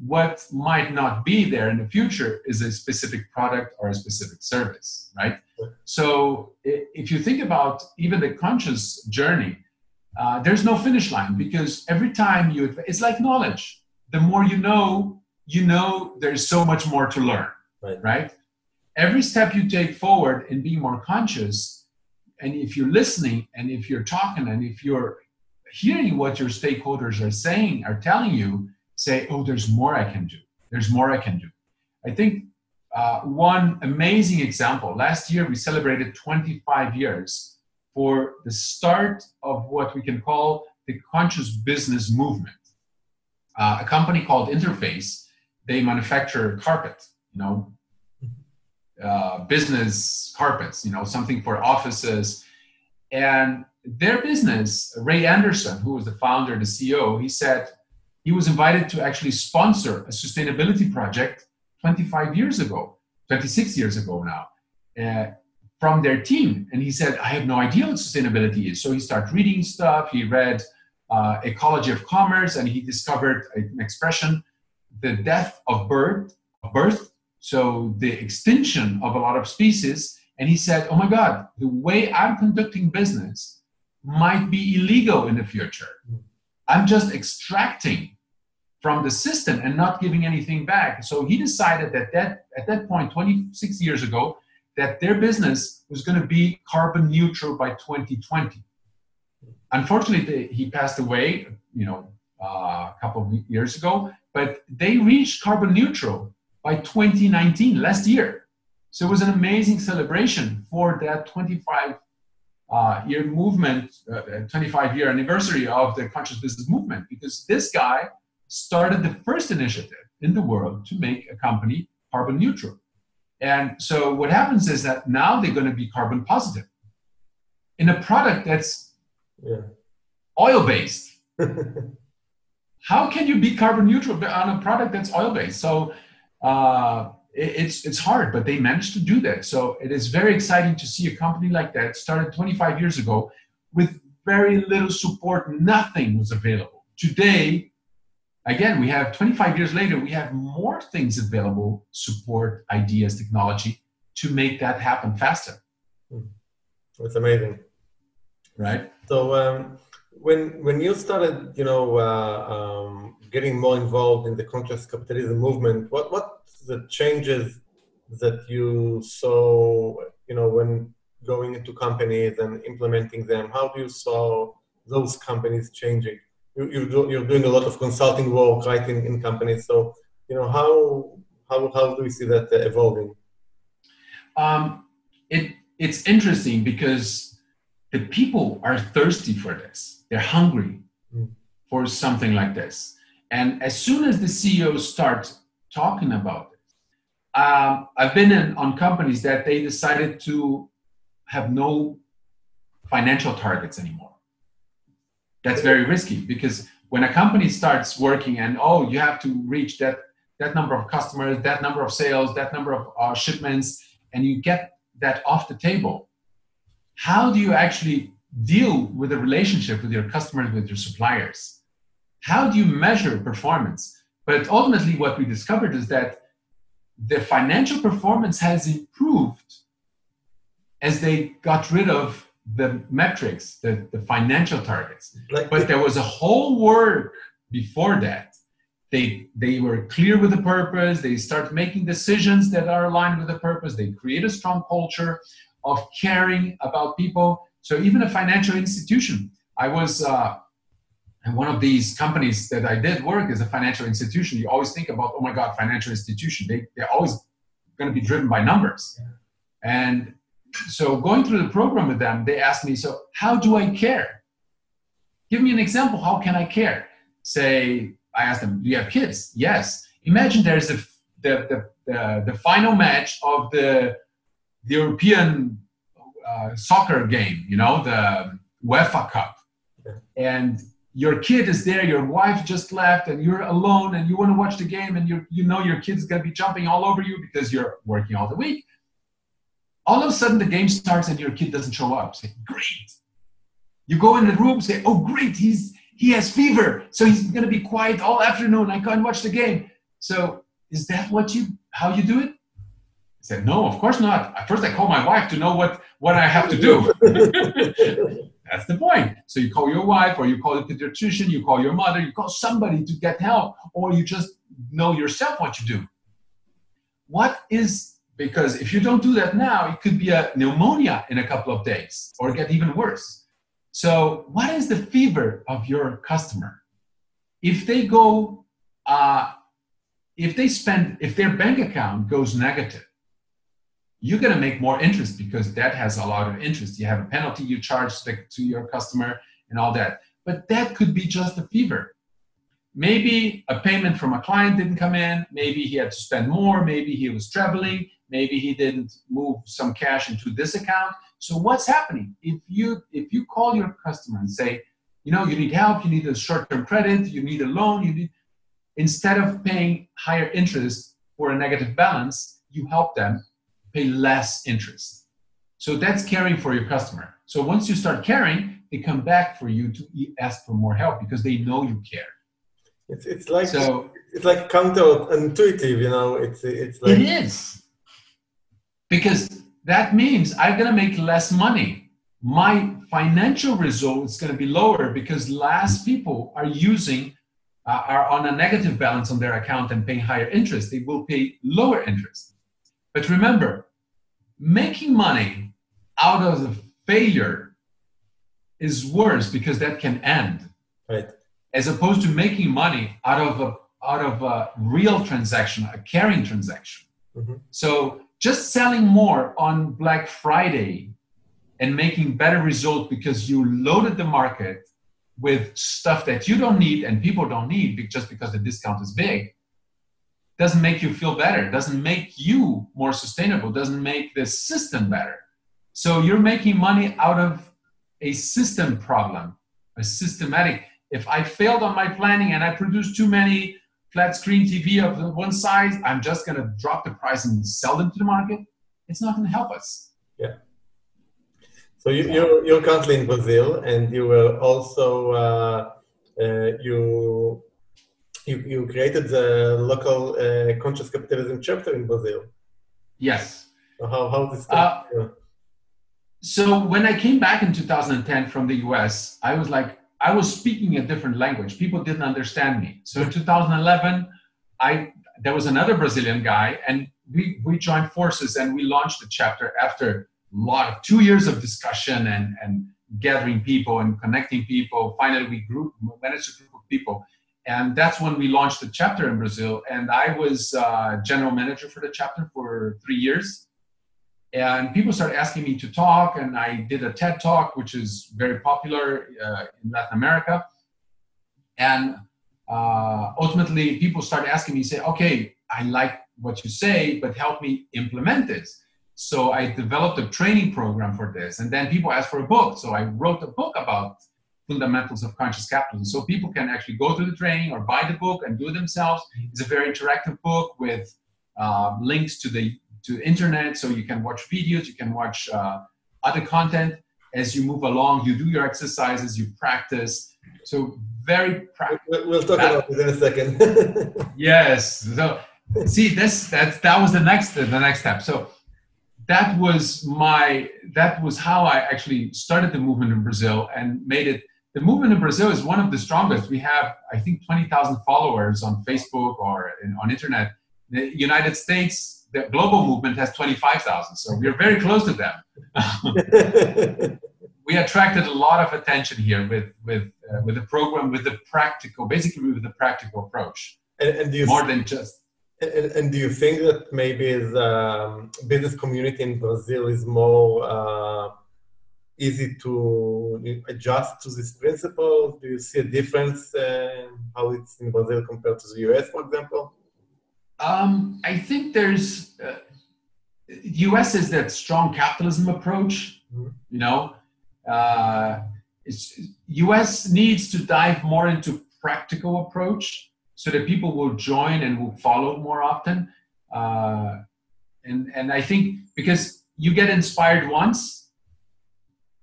Speaker 3: what might not be there in the future is a specific product or a specific service, right? So if you think about even the conscious journey, uh, there's no finish line because every time you, it's like knowledge. The more you know, you know there's so much more to learn, right? right? Every step you take forward in being more conscious, and if you're listening, and if you're talking, and if you're hearing what your stakeholders are saying, are telling you, say, oh, there's more I can do. There's more I can do. I think uh, one amazing example last year we celebrated 25 years for the start of what we can call the conscious business movement. Uh, a company called Interface, they manufacture carpet, you know, uh, business carpets, you know, something for offices. And their business, Ray Anderson, who was the founder, the CEO, he said, he was invited to actually sponsor a sustainability project 25 years ago, 26 years ago now, uh, from their team. And he said, I have no idea what sustainability is. So he started reading stuff. He read uh, Ecology of Commerce and he discovered an expression, the death of bird, of birth. So the extinction of a lot of species. And he said, Oh my God, the way I'm conducting business might be illegal in the future. I'm just extracting from the system and not giving anything back. So he decided that, that at that point, 26 years ago, that their business was going to be carbon neutral by 2020. Unfortunately, he passed away, you know, uh, a couple of years ago, but they reached carbon neutral by 2019, last year. So it was an amazing celebration for that 25 uh, year movement, uh, 25 year anniversary of the conscious business movement, because this guy started the first initiative in the world to make a company carbon neutral. And so what happens is that now they're going to be carbon positive in a product that's yeah. oil based. [laughs] How can you be carbon neutral on a product that's oil based? So uh, it, it's it's hard, but they managed to do that. So it is very exciting to see a company like that started 25 years ago with very little support. Nothing was available. Today, again, we have 25 years later, we have more things available, support, ideas, technology to make that happen faster.
Speaker 1: That's amazing.
Speaker 3: Right.
Speaker 1: So um, when when you started, you know, uh, um, getting more involved in the conscious capitalism movement, what what the changes that you saw, you know, when going into companies and implementing them? How do you saw those companies changing? You, you do, you're doing a lot of consulting work, right, in, in companies. So, you know, how how how do we see that evolving?
Speaker 3: Um, it it's interesting because the people are thirsty for this. They're hungry mm. for something like this. And as soon as the CEOs start talking about it, um, I've been in, on companies that they decided to have no financial targets anymore. That's very risky because when a company starts working and oh, you have to reach that that number of customers, that number of sales, that number of uh, shipments, and you get that off the table, how do you actually deal with the relationship with your customers, with your suppliers? How do you measure performance? But ultimately, what we discovered is that the financial performance has improved as they got rid of the metrics, the, the financial targets. Like, but there was a whole work before that. They, they were clear with the purpose. They start making decisions that are aligned with the purpose. They create a strong culture of caring about people. So even a financial institution, I was uh, in one of these companies that I did work as a financial institution. You always think about, oh my God, financial institution. They, they're always going to be driven by numbers. Yeah. And so going through the program with them, they asked me, so how do I care? Give me an example. How can I care? Say, I asked them, do you have kids? Yes. Imagine there's a, the, the, the, the final match of the, the European uh, soccer game, you know, the UEFA Cup. And your kid is there, your wife just left, and you're alone, and you want to watch the game, and you you know your kid's gonna be jumping all over you because you're working all the week all of a sudden the game starts and your kid doesn't show up. Say, great. You go in the room, say, oh, great, he's he has fever, so he's gonna be quiet all afternoon. I can't watch the game. So is that what you how you do it? Said, no, of course not. At first I call my wife to know what what I have to do. [laughs] That's the point. So you call your wife, or you call the pediatrician, you call your mother, you call somebody to get help, or you just know yourself what you do. What is because if you don't do that now, it could be a pneumonia in a couple of days or get even worse. So, what is the fever of your customer? If they go, uh, if they spend, if their bank account goes negative, you're going to make more interest because that has a lot of interest. You have a penalty you charge to your customer and all that. But that could be just a fever. Maybe a payment from a client didn't come in. Maybe he had to spend more. Maybe he was traveling maybe he didn't move some cash into this account so what's happening if you if you call your customer and say you know you need help you need a short-term credit you need a loan you need instead of paying higher interest for a negative balance you help them pay less interest so that's caring for your customer so once you start caring they come back for you to ask for more help because they know you care
Speaker 1: it's, it's like so, it's like counterintuitive you know it's it's like
Speaker 3: it is because that means I'm going to make less money. My financial result is going to be lower because less people are using, uh, are on a negative balance on their account and paying higher interest. They will pay lower interest. But remember, making money out of the failure is worse because that can end.
Speaker 1: Right.
Speaker 3: As opposed to making money out of a out of a real transaction, a caring transaction. Mm-hmm. So just selling more on Black Friday and making better result because you loaded the market with stuff that you don't need and people don't need just because the discount is big doesn't make you feel better doesn't make you more sustainable doesn't make the system better so you're making money out of a system problem a systematic if i failed on my planning and i produced too many flat screen TV of one size, I'm just going to drop the price and sell them to the market. It's not going to help us.
Speaker 1: Yeah. So you, you're, you're currently in Brazil, and you were also uh, uh, you, you you created the local uh, conscious capitalism chapter in Brazil.
Speaker 3: Yes.
Speaker 1: How how this?
Speaker 3: Uh, so when I came back in 2010 from the US, I was like, I was speaking a different language. People didn't understand me. So in 2011, I there was another Brazilian guy, and we we joined forces and we launched the chapter after a lot of two years of discussion and and gathering people and connecting people. Finally, we group managed a group of people, and that's when we launched the chapter in Brazil. And I was uh, general manager for the chapter for three years. And people started asking me to talk, and I did a TED talk, which is very popular uh, in Latin America. And uh, ultimately, people started asking me, say, "Okay, I like what you say, but help me implement this." So I developed a training program for this. And then people asked for a book. So I wrote a book about fundamentals of conscious capitalism. So people can actually go through the training or buy the book and do it themselves. It's a very interactive book with uh, links to the to internet, so you can watch videos, you can watch uh, other content as you move along. You do your exercises, you practice. So very
Speaker 1: practical. We'll talk about it in a second. [laughs]
Speaker 3: yes. So see, this that that was the next the next step. So that was my that was how I actually started the movement in Brazil and made it. The movement in Brazil is one of the strongest. We have, I think, 20,000 followers on Facebook or in, on internet. The United States, the global movement has 25,000, so we're very close to them. [laughs] we attracted a lot of attention here with with uh, with the program, with the practical, basically with the practical approach,
Speaker 1: and, and
Speaker 3: more than just
Speaker 1: and, and, do you think that maybe the um, business community in Brazil is more uh, easy to adjust to this principle? Do you see a difference uh, how it's in Brazil compared to the US, for example?
Speaker 3: Um, I think there's uh, US is that strong capitalism approach. Mm-hmm. You know, uh, US needs to dive more into practical approach so that people will join and will follow more often. Uh, and, and I think because you get inspired once,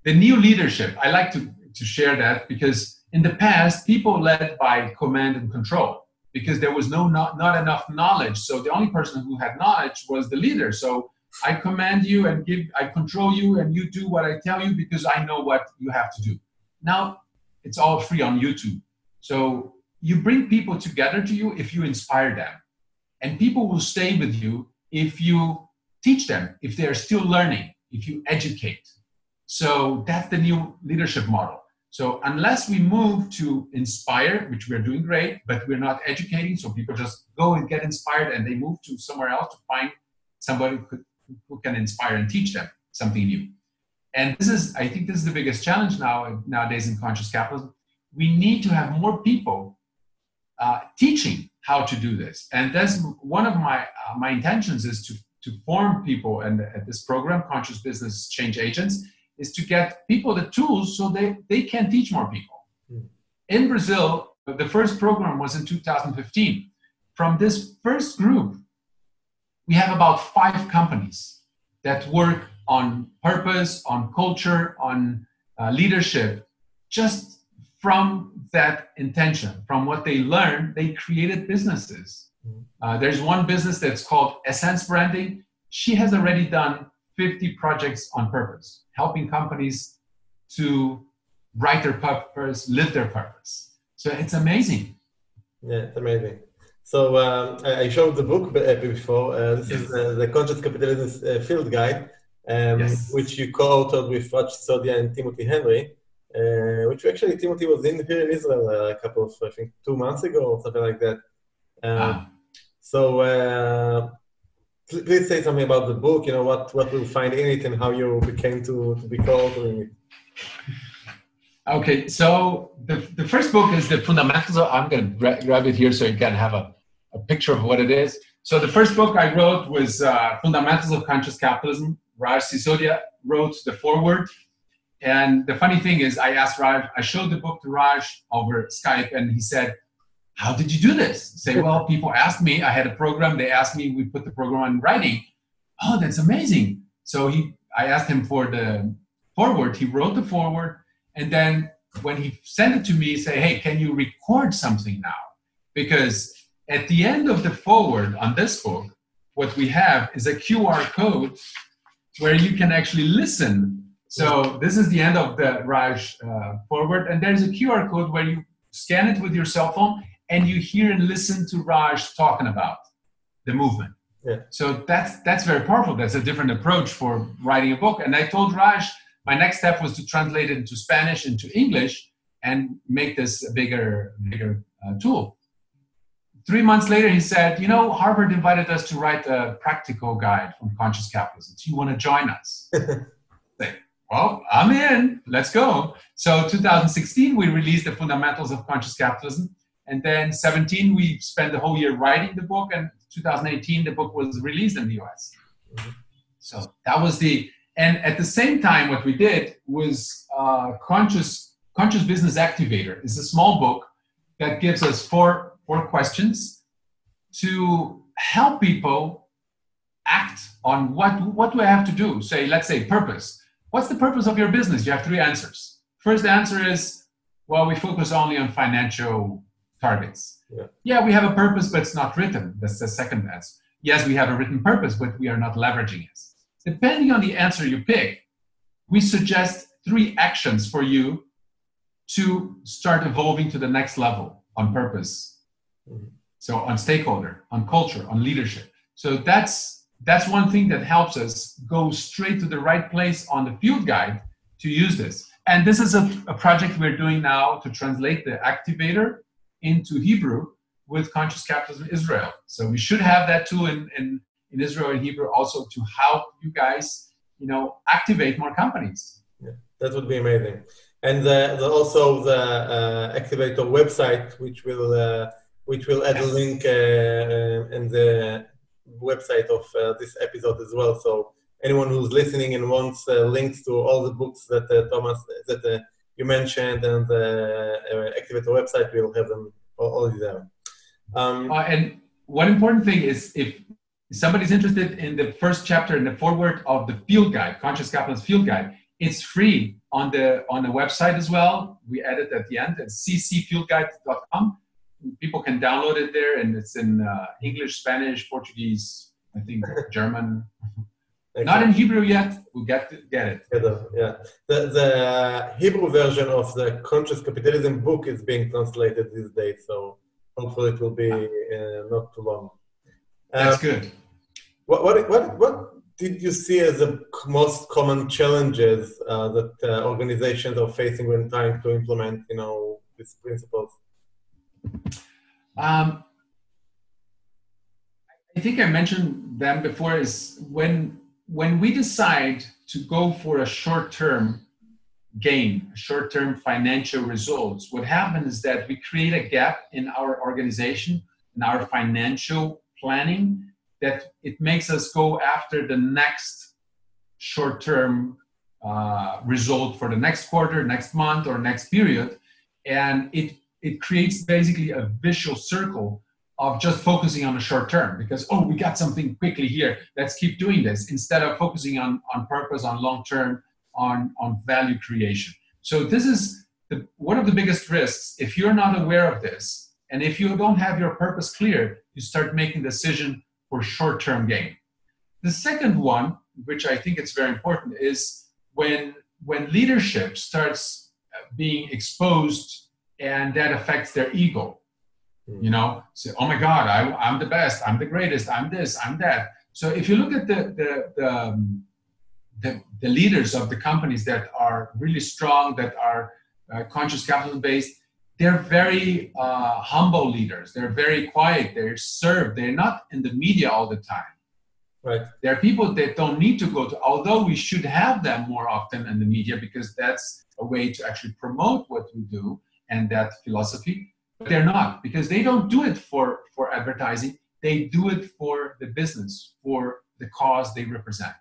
Speaker 3: the new leadership, I like to, to share that because in the past, people led by command and control because there was no not, not enough knowledge. So the only person who had knowledge was the leader. So I command you and give, I control you and you do what I tell you because I know what you have to do. Now it's all free on YouTube. So you bring people together to you if you inspire them. And people will stay with you if you teach them, if they're still learning, if you educate. So that's the new leadership model. So unless we move to inspire, which we're doing great, but we're not educating, so people just go and get inspired and they move to somewhere else to find somebody who can inspire and teach them something new. And this is, I think, this is the biggest challenge now nowadays in conscious capitalism. We need to have more people uh, teaching how to do this. And that's one of my uh, my intentions is to to form people and at this program, Conscious Business Change Agents, is to get people the tools so they they can teach more people. Mm. In Brazil, the first program was in 2015. From this first group, we have about five companies that work on purpose, on culture, on uh, leadership, just from that intention, from what they learned, they created businesses. Mm-hmm. Uh, there's one business that's called Essence Branding. She has already done 50 projects on purpose, helping companies to write their purpose, live their purpose. So it's amazing.
Speaker 1: Yeah, it's amazing. So um, I showed the book uh, before. Uh, this yes. is uh, the Conscious Capitalism uh, Field Guide, um, yes. which you co-authored with Raj Sisodia and Timothy Henry uh, which actually Timothy was in here in Israel uh, a couple of, I think, two months ago or something like that. Um, ah. So please say something about the book. You know what what we'll find in it and how you became to, to be called it.
Speaker 3: Okay, so the, the first book is the fundamentals. Of, I'm going to gra- grab it here so you can have a, a picture of what it is. So the first book I wrote was uh, Fundamentals of Conscious Capitalism. Raj Sisodia wrote the foreword and the funny thing is, I asked Raj, I showed the book to Raj over Skype, and he said, How did you do this? Say, Well, people asked me, I had a program, they asked me, we put the program on writing. Oh, that's amazing. So he, I asked him for the foreword. He wrote the foreword, and then when he sent it to me, say, Hey, can you record something now? Because at the end of the foreword on this book, what we have is a QR code where you can actually listen. So this is the end of the Raj uh, foreword, and there's a QR code where you scan it with your cell phone and you hear and listen to Raj talking about the movement.
Speaker 1: Yeah.
Speaker 3: So that's that's very powerful. That's a different approach for writing a book. And I told Raj my next step was to translate it into Spanish into English and make this a bigger bigger uh, tool. Three months later, he said, "You know, Harvard invited us to write a practical guide on conscious capitalism. Do you want to join us?" [laughs] Well, I'm in. Let's go. So 2016, we released the fundamentals of conscious capitalism. And then 17, we spent the whole year writing the book. And 2018, the book was released in the US. Mm-hmm. So that was the, and at the same time, what we did was uh, conscious, conscious business activator. It's a small book that gives us four, four questions to help people act on what, what do I have to do? Say, let's say purpose. What's the purpose of your business? You have three answers. First answer is, well, we focus only on financial targets. Yeah. yeah, we have a purpose, but it's not written. That's the second answer. Yes, we have a written purpose, but we are not leveraging it. Depending on the answer you pick, we suggest three actions for you to start evolving to the next level on purpose. Mm-hmm. So on stakeholder, on culture, on leadership. So that's that's one thing that helps us go straight to the right place on the field guide to use this. And this is a, a project we're doing now to translate the activator into Hebrew with Conscious Capitalism Israel. So we should have that tool in, in, in Israel and Hebrew also to help you guys, you know, activate more companies.
Speaker 1: Yeah, that would be amazing. And the, the, also the uh, activator website, which will uh, which will add yes. a link uh, uh, in the website of uh, this episode as well. So anyone who's listening and wants uh, links to all the books that Thomas that you mentioned and the uh, Activator website will have them already there.
Speaker 3: Um, uh, and one important thing is if somebody's interested in the first chapter in the foreword of the field guide, Conscious Capitalism Field Guide, it's free on the on the website as well. We added at the end at ccfieldguide.com. People can download it there, and it's in uh, English, Spanish, Portuguese, I think [laughs] German. Not in Hebrew yet. We'll get to get it.
Speaker 1: Yeah, the the Hebrew version of the Conscious Capitalism book is being translated these days, so hopefully it will be uh, not too long.
Speaker 3: That's um, good.
Speaker 1: What what what what did you see as the most common challenges uh, that uh, organizations are facing when trying to implement, you know, these principles?
Speaker 3: Um, I think I mentioned them before. Is when when we decide to go for a short term gain, short term financial results, what happens is that we create a gap in our organization, in our financial planning, that it makes us go after the next short term uh, result for the next quarter, next month, or next period. And it, it creates basically a vicious circle of just focusing on the short term because oh we got something quickly here. Let's keep doing this instead of focusing on on purpose on long term on on value creation. So this is the, one of the biggest risks. If you're not aware of this and if you don't have your purpose clear you start making decision for short term gain. The second one which i think it's very important is when when leadership starts being exposed and that affects their ego you know? Say oh my god I, i'm the best i'm the greatest i'm this i'm that. So if you look at the the, the, um, the, the leaders of the companies that are really strong that are uh, conscious capital based they're very uh, humble leaders. They're very quiet. They're served. They're not in the media all the time.
Speaker 1: Right.
Speaker 3: There are people that don't need to go to although we should have them more often in the media because that's a way to actually promote what we do and that philosophy they're not because they don't do it for for advertising. They do it for the business for the cause they represent.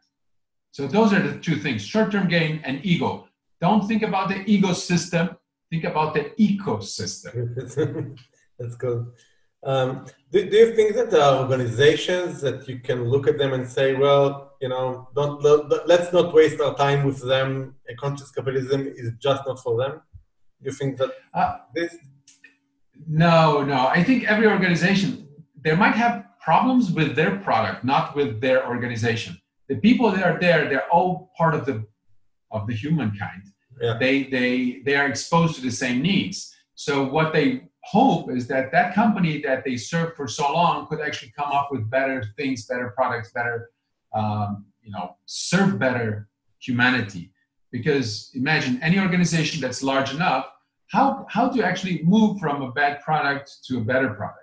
Speaker 3: So those are the two things short-term gain and ego. Don't think about the ecosystem think about the ecosystem. [laughs]
Speaker 1: That's good. Um, do, do, you think that there are organizations that you can look at them and say well you know don't let's not waste our time with them. A conscious capitalism is just not for them. You think that uh, this
Speaker 3: no, no. I think every organization they might have problems with their product, not with their organization. The people that are there, they're all part of the of the humankind.
Speaker 1: Yeah.
Speaker 3: They they they are exposed to the same needs. So what they hope is that that company that they served for so long could actually come up with better things, better products, better um, you know serve better humanity. Because imagine any organization that's large enough, how how to actually move from a bad product to a better product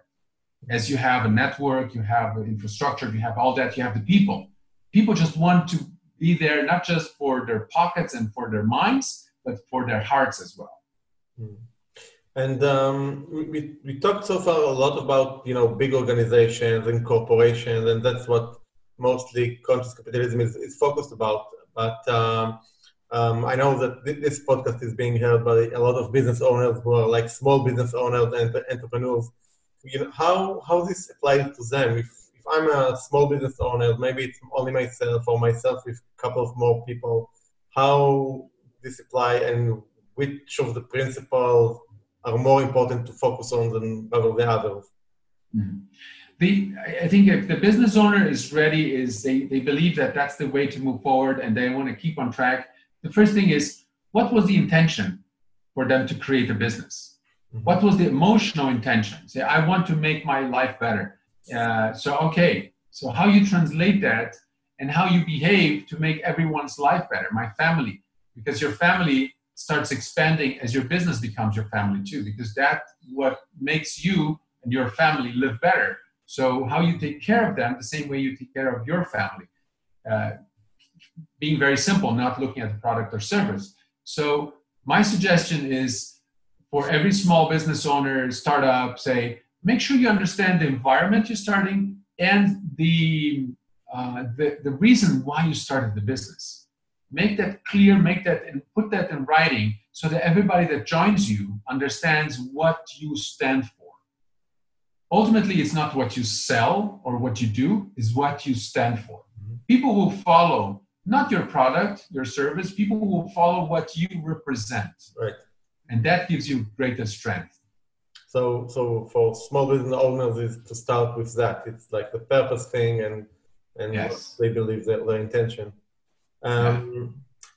Speaker 3: as you have a network, you have infrastructure, you have all that, you have the people. People just want to be there not just for their pockets and for their minds, but for their hearts as well.
Speaker 1: Hmm. And um, we, we talked so far a lot about you know big organizations and corporations, and that's what mostly conscious capitalism is, is focused about. But um, um, I know that this podcast is being heard by a lot of business owners who are like small business owners and entrepreneurs you know, how how this applies to them. If if I'm a small business owner, maybe it's only myself or myself with a couple of more people. How this apply and which of the principles are more important to focus on than other the others?
Speaker 3: Mm-hmm. The, I think if the business owner is ready, is they, they believe that that's the way to move forward and they want to keep on track. The first thing is, what was the intention for them to create a business? Mm-hmm. What was the emotional intention? Say, I want to make my life better. Uh, so, okay, so how you translate that and how you behave to make everyone's life better, my family, because your family starts expanding as your business becomes your family too, because that's what makes you and your family live better. So, how you take care of them, the same way you take care of your family. Uh, being very simple, not looking at the product or service. So, my suggestion is for every small business owner, startup, say, make sure you understand the environment you're starting and the, uh, the, the reason why you started the business. Make that clear, make that and put that in writing so that everybody that joins you understands what you stand for. Ultimately, it's not what you sell or what you do, is what you stand for. Mm-hmm. People who follow not your product, your service, people will follow what you represent.
Speaker 1: Right
Speaker 3: and that gives you greater strength.
Speaker 1: So, so for small business owners, is to start with that. It's like the purpose thing, and and yes. they believe that their intention. Um, yeah.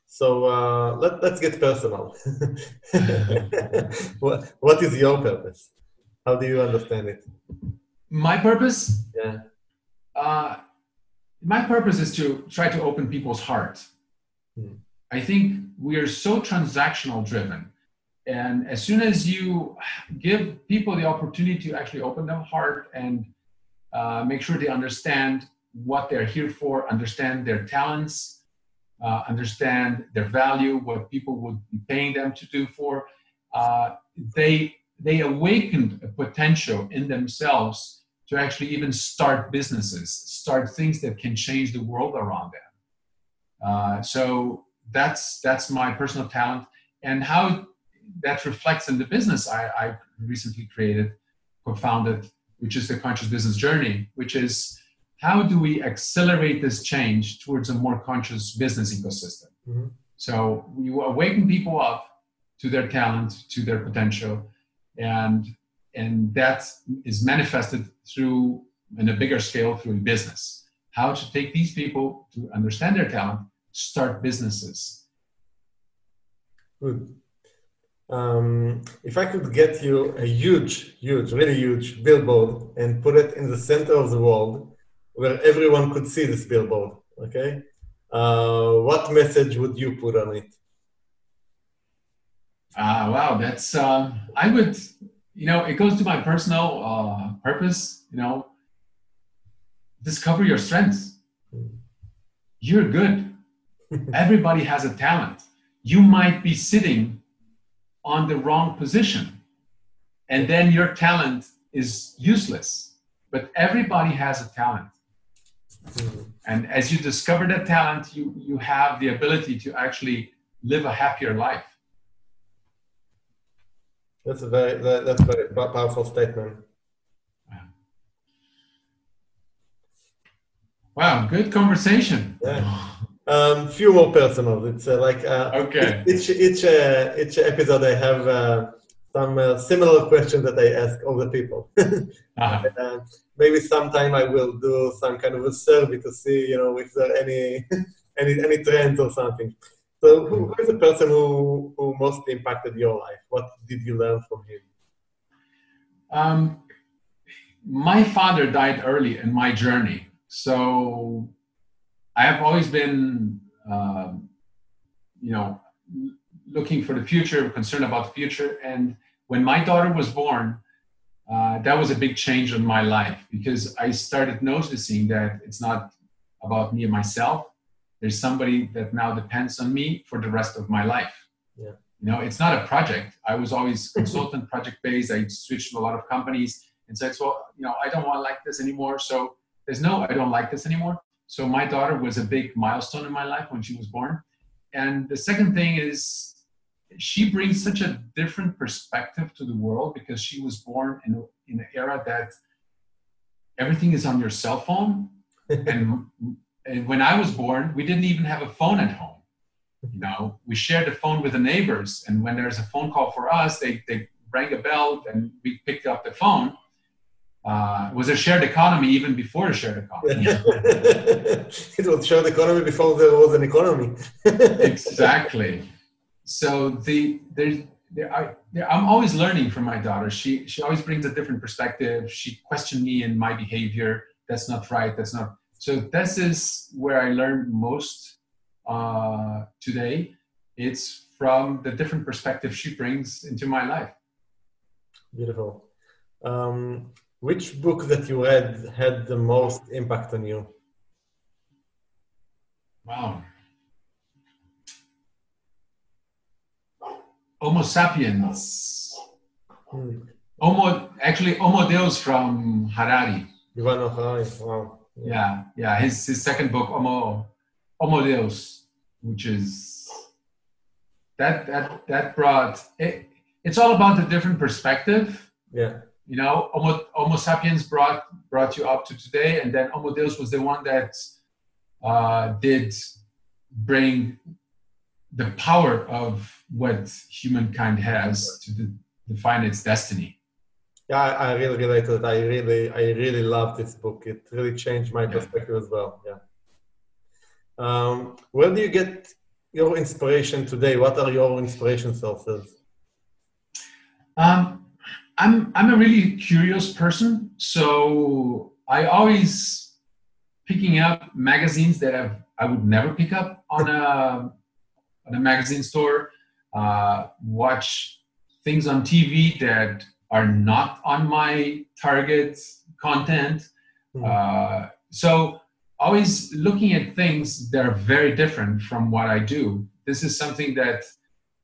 Speaker 1: So uh, let let's get personal. [laughs] what what is your purpose? How do you understand it?
Speaker 3: My purpose.
Speaker 1: Yeah.
Speaker 3: Uh, my purpose is to try to open people's heart. Hmm. I think we are so transactional driven and as soon as you give people the opportunity to actually open their heart and uh, make sure they understand what they're here for, understand their talents, uh, understand their value, what people would be paying them to do for, uh, they they awakened a potential in themselves to actually even start businesses, start things that can change the world around them. Uh, so that's that's my personal talent, and how that reflects in the business I, I recently created, co-founded, which is the conscious business journey, which is how do we accelerate this change towards a more conscious business ecosystem? Mm-hmm. So we awaken people up to their talent, to their potential, and and that is manifested through in a bigger scale through business. How to take these people to understand their talent, start businesses.
Speaker 1: Good um, if I could get you a huge, huge, really huge billboard and put it in the center of the world where everyone could see this billboard, okay? Uh, what message would you put on it?
Speaker 3: Ah, wow, that's, uh, I would, you know, it goes to my personal uh, purpose, you know, discover your strengths. You're good. [laughs] Everybody has a talent. You might be sitting on the wrong position. And then your talent is useless. But everybody has a talent. And as you discover that talent, you, you have the ability to actually live a happier life.
Speaker 1: That's a very that, that's a very powerful statement.
Speaker 3: Wow, good conversation.
Speaker 1: Yeah. Um, few more personal. It's uh, like uh,
Speaker 3: okay.
Speaker 1: Each each uh, each episode I have uh, some uh, similar questions that I ask all the people. [laughs] uh-huh. uh, maybe sometime I will do some kind of a survey to see, you know, if there are any [laughs] any any trends or something. So, who, who is the person who who most impacted your life? What did you learn from him?
Speaker 3: Um, my father died early in my journey, so I have always been, uh, you know, looking for the future, concerned about the future. And when my daughter was born, uh, that was a big change in my life because I started noticing that it's not about me and myself. There's somebody that now depends on me for the rest of my life.
Speaker 1: Yeah.
Speaker 3: You know, it's not a project. I was always consultant, [laughs] project based. I switched to a lot of companies and said, well, you know, I don't want to like this anymore. So there's no, I don't like this anymore. So my daughter was a big milestone in my life when she was born. And the second thing is she brings such a different perspective to the world because she was born in, in an era that everything is on your cell phone. [laughs] and, and when I was born, we didn't even have a phone at home. You know, we shared the phone with the neighbors, and when there's a phone call for us, they, they rang a bell and we picked up the phone. Uh, it was a shared economy even before a shared economy. [laughs]
Speaker 1: it was shared economy before there was an economy. [laughs]
Speaker 3: exactly so the there's there are, there, I'm always learning from my daughter. She she always brings a different perspective. She questioned me and my behavior. That's not right. That's not. So this is where I learned most uh, today. It's from the different perspective she brings into my life.
Speaker 1: Beautiful. Um, which book that you read had the most impact on you?
Speaker 3: Wow. Homo sapiens. Hmm. Homo, actually, Homo Deus from Harari.
Speaker 1: Yuval Harari, wow.
Speaker 3: Yeah, yeah. His, his second book, Homo, Homo Deus, which is that that that brought it, it's all about the different perspective.
Speaker 1: Yeah.
Speaker 3: You know, Homo, Homo sapiens brought brought you up to today, and then Homo Deus was the one that uh, did bring the power of what humankind has to de- define its destiny.
Speaker 1: Yeah, I, I really relate to it. I really, I really love this book. It really changed my yeah. perspective as well. Yeah. Um, where do you get your inspiration today? What are your inspiration sources?
Speaker 3: Um, I'm I'm a really curious person, so I always picking up magazines that I've, I would never pick up on a on a magazine store uh, watch things on TV that are not on my target content. Mm-hmm. Uh, so always looking at things that are very different from what I do. This is something that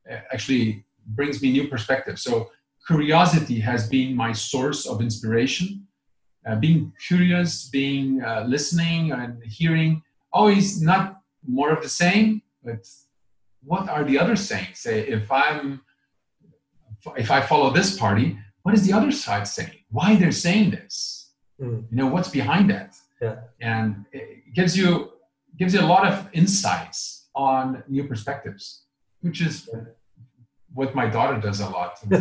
Speaker 3: uh, actually brings me new perspective. So curiosity has been my source of inspiration. Uh, being curious, being uh, listening and hearing, always not more of the same, but what are the others saying? Say, if I'm, if I follow this party, what is the other side saying? Why they're saying this? Mm. You know, what's behind that?
Speaker 1: Yeah.
Speaker 3: And it gives you gives you a lot of insights on new perspectives, which is yeah. what my daughter does a lot. [laughs]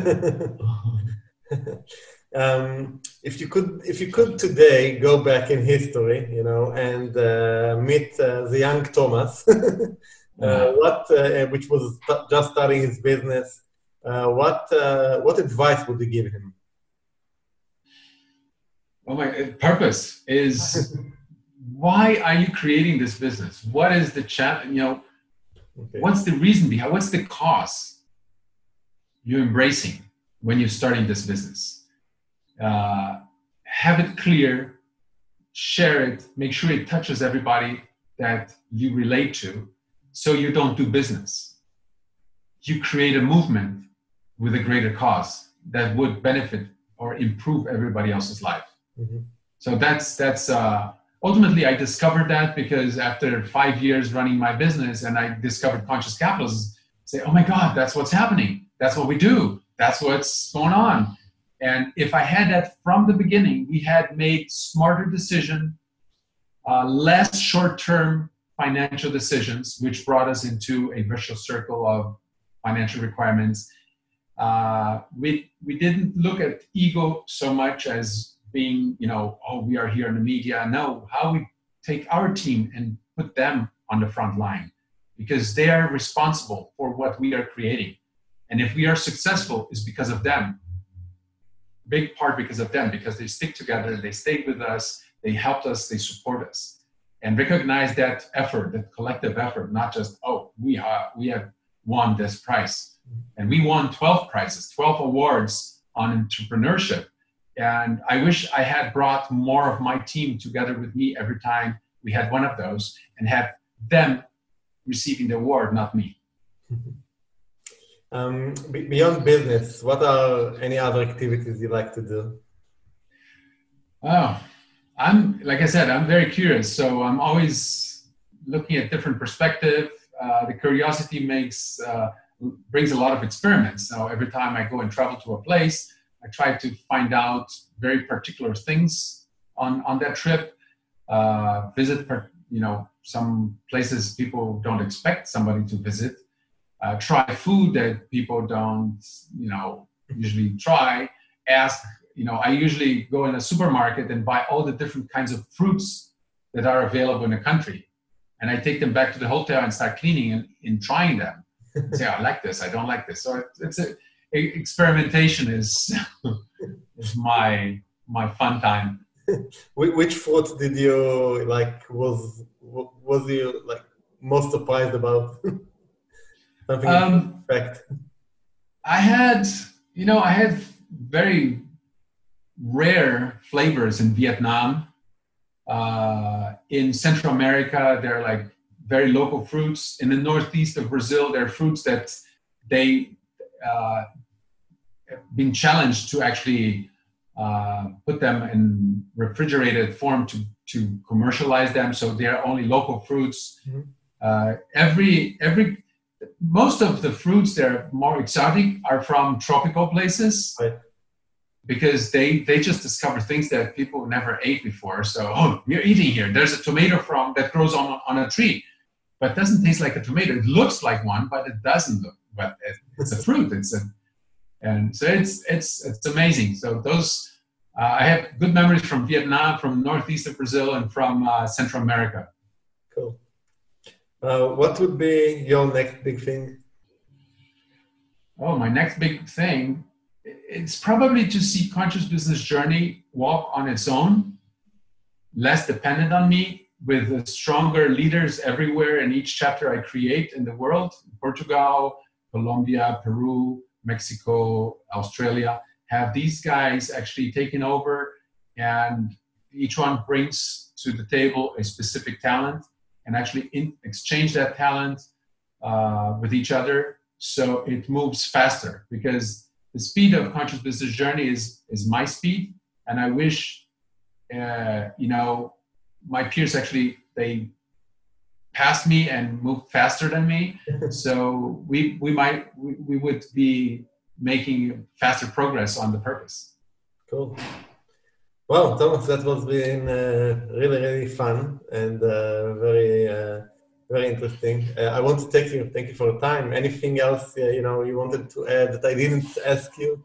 Speaker 1: um, if you could, if you could today go back in history, you know, and uh, meet uh, the young Thomas. [laughs] Uh, what, uh, which was just starting his business, Uh, what uh, what advice would you give him?
Speaker 3: Oh my uh, purpose is [laughs] why are you creating this business? What is the challenge? You know, okay. what's the reason behind? What's the cause you're embracing when you're starting this business? Uh, have it clear, share it, make sure it touches everybody that you relate to, so you don't do business. You create a movement with a greater cause that would benefit or improve everybody else's life. Mm-hmm. So that's that's uh, ultimately I discovered that because after five years running my business and I discovered conscious capitalism, say, oh my God, that's what's happening. That's what we do. That's what's going on. And if I had that from the beginning, we had made smarter decision, uh, less short-term financial decisions, which brought us into a vicious circle of financial requirements. Uh, we we didn't look at ego so much as being, you know, oh, we are here in the media. No, how we take our team and put them on the front line because they are responsible for what we are creating. And if we are successful, it's because of them. Big part because of them, because they stick together, they stay with us, they helped us, they support us. And recognize that effort, that collective effort, not just, oh, we have, we have won this prize. And we won 12 prizes, 12 awards on entrepreneurship. And I wish I had brought more of my team together with me every time we had one of those and had them receiving the award, not me. [laughs]
Speaker 4: Um, beyond business, what are any other activities you like to do?
Speaker 3: Oh, I'm like I said, I'm very curious, so I'm always looking at different perspective. Uh, the curiosity makes uh, brings a lot of experiments. So every time I go and travel to a place, I try to find out very particular things on on that trip. Uh, visit, per, you know, some places people don't expect somebody to visit. Uh, try food that people don't, you know, usually try. Ask, you know, I usually go in a supermarket and buy all the different kinds of fruits that are available in the country, and I take them back to the hotel and start cleaning and, and trying them. Say, I like this, I don't like this. So it's a experimentation is [laughs] is my my fun time. [laughs]
Speaker 4: Which fruit did you like? Was was you like most surprised about? [laughs] Something um, fact.
Speaker 3: I had, you know, I had very rare flavors in Vietnam. Uh, in Central America, they're like very local fruits. In the northeast of Brazil, there are fruits that they uh, have been challenged to actually uh, put them in refrigerated form to, to commercialize them. So they are only local fruits. Mm-hmm. Uh, every every most of the fruits that are more exotic are from tropical places.
Speaker 4: Right.
Speaker 3: Because they, they just discover things that people never ate before. So, oh, you're eating here. There's a tomato from that grows on, on a tree, but doesn't taste like a tomato. It looks like one, but it doesn't look. But it's a fruit. It's a and so it's it's it's amazing. So those uh, I have good memories from Vietnam, from northeast of Brazil, and from uh, Central America.
Speaker 4: Cool. Uh, what would be your next big thing?
Speaker 3: Oh, my next big thing. It's probably to see conscious business journey walk on its own, less dependent on me, with stronger leaders everywhere in each chapter I create in the world, Portugal, Colombia, Peru, Mexico, Australia, have these guys actually taken over and each one brings to the table a specific talent and actually in, exchange that talent uh, with each other. So it moves faster because the speed of conscious business journey is is my speed. And i wish uh, you know my peers actually they passed me and moved faster than me. [laughs] so we we might we, we would be making faster progress on the purpose.
Speaker 4: Cool. Well, Thomas, that was been uh, really really fun and uh, very uh, very interesting. Uh, I want to thank you thank you for the time. Anything else uh, you know you wanted to add that I didn't ask you?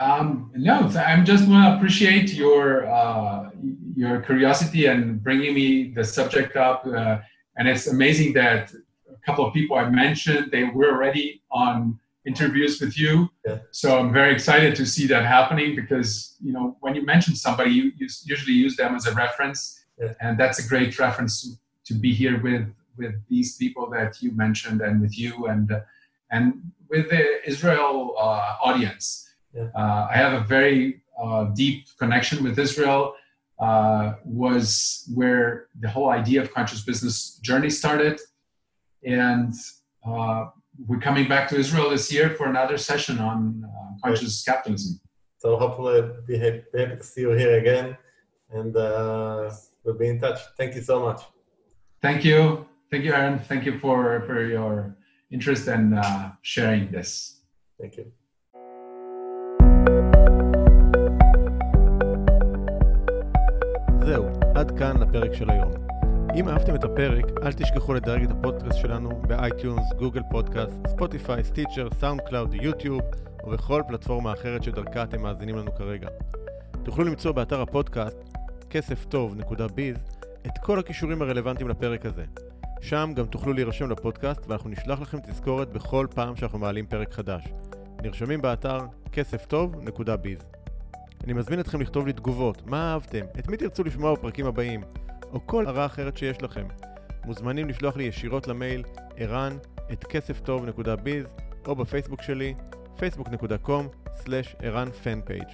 Speaker 3: Um, no, I'm just want to appreciate your uh, your curiosity and bringing me the subject up. And it's amazing that a couple of people I mentioned, they were already on interviews with you.
Speaker 4: Yeah.
Speaker 3: So I'm very excited to see that happening because, you know, when you mention somebody, you, you usually use them as a reference.
Speaker 4: Yeah.
Speaker 3: And that's a great reference to be here with, with these people that you mentioned and with you and, uh, and with the Israel uh, audience.
Speaker 4: Yeah.
Speaker 3: Uh, I have a very uh, deep connection with Israel uh, was where the whole idea of conscious business journey started. And uh, we're coming back to Israel this year for another session on uh, conscious capitalism.
Speaker 4: So hopefully be happy, be happy to see you here again, and uh, we'll be in touch. Thank you so much.
Speaker 3: Thank you, thank you, Aaron. Thank you for for your interest and uh, sharing this.
Speaker 4: Thank you.
Speaker 1: עד כאן הפרק של היום. אם אהבתם את הפרק, אל תשכחו לדרג את הפודקאסט שלנו באייטיונס, גוגל פודקאסט, ספוטיפיי, סטיצ'ר, סאונד קלאוד, יוטיוב או בכל פלטפורמה אחרת שדרכה אתם מאזינים לנו כרגע. תוכלו למצוא באתר הפודקאסט כסף-טוב.ביז את כל הכישורים הרלוונטיים לפרק הזה. שם גם תוכלו להירשם לפודקאסט ואנחנו נשלח לכם תזכורת בכל פעם שאנחנו מעלים פרק חדש. נרשמים באתר כסף-טוב.ביז. אני מזמין אתכם לכתוב לי תגובות, מה אהבתם, את מי תרצו לשמוע בפרקים הבאים, או כל הערה אחרת שיש לכם. מוזמנים לשלוח לי ישירות למייל ערן את כסף-טוב.ביז או בפייסבוק שלי facebook.com/ערן פנפייג'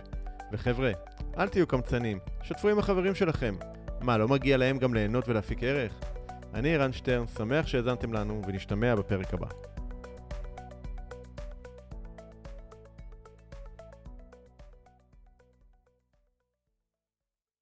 Speaker 1: וחבר'ה, אל תהיו קמצנים, שתפו עם החברים שלכם. מה, לא מגיע להם גם ליהנות ולהפיק ערך? אני ערן שטרן, שמח שהאזנתם לנו ונשתמע בפרק הבא.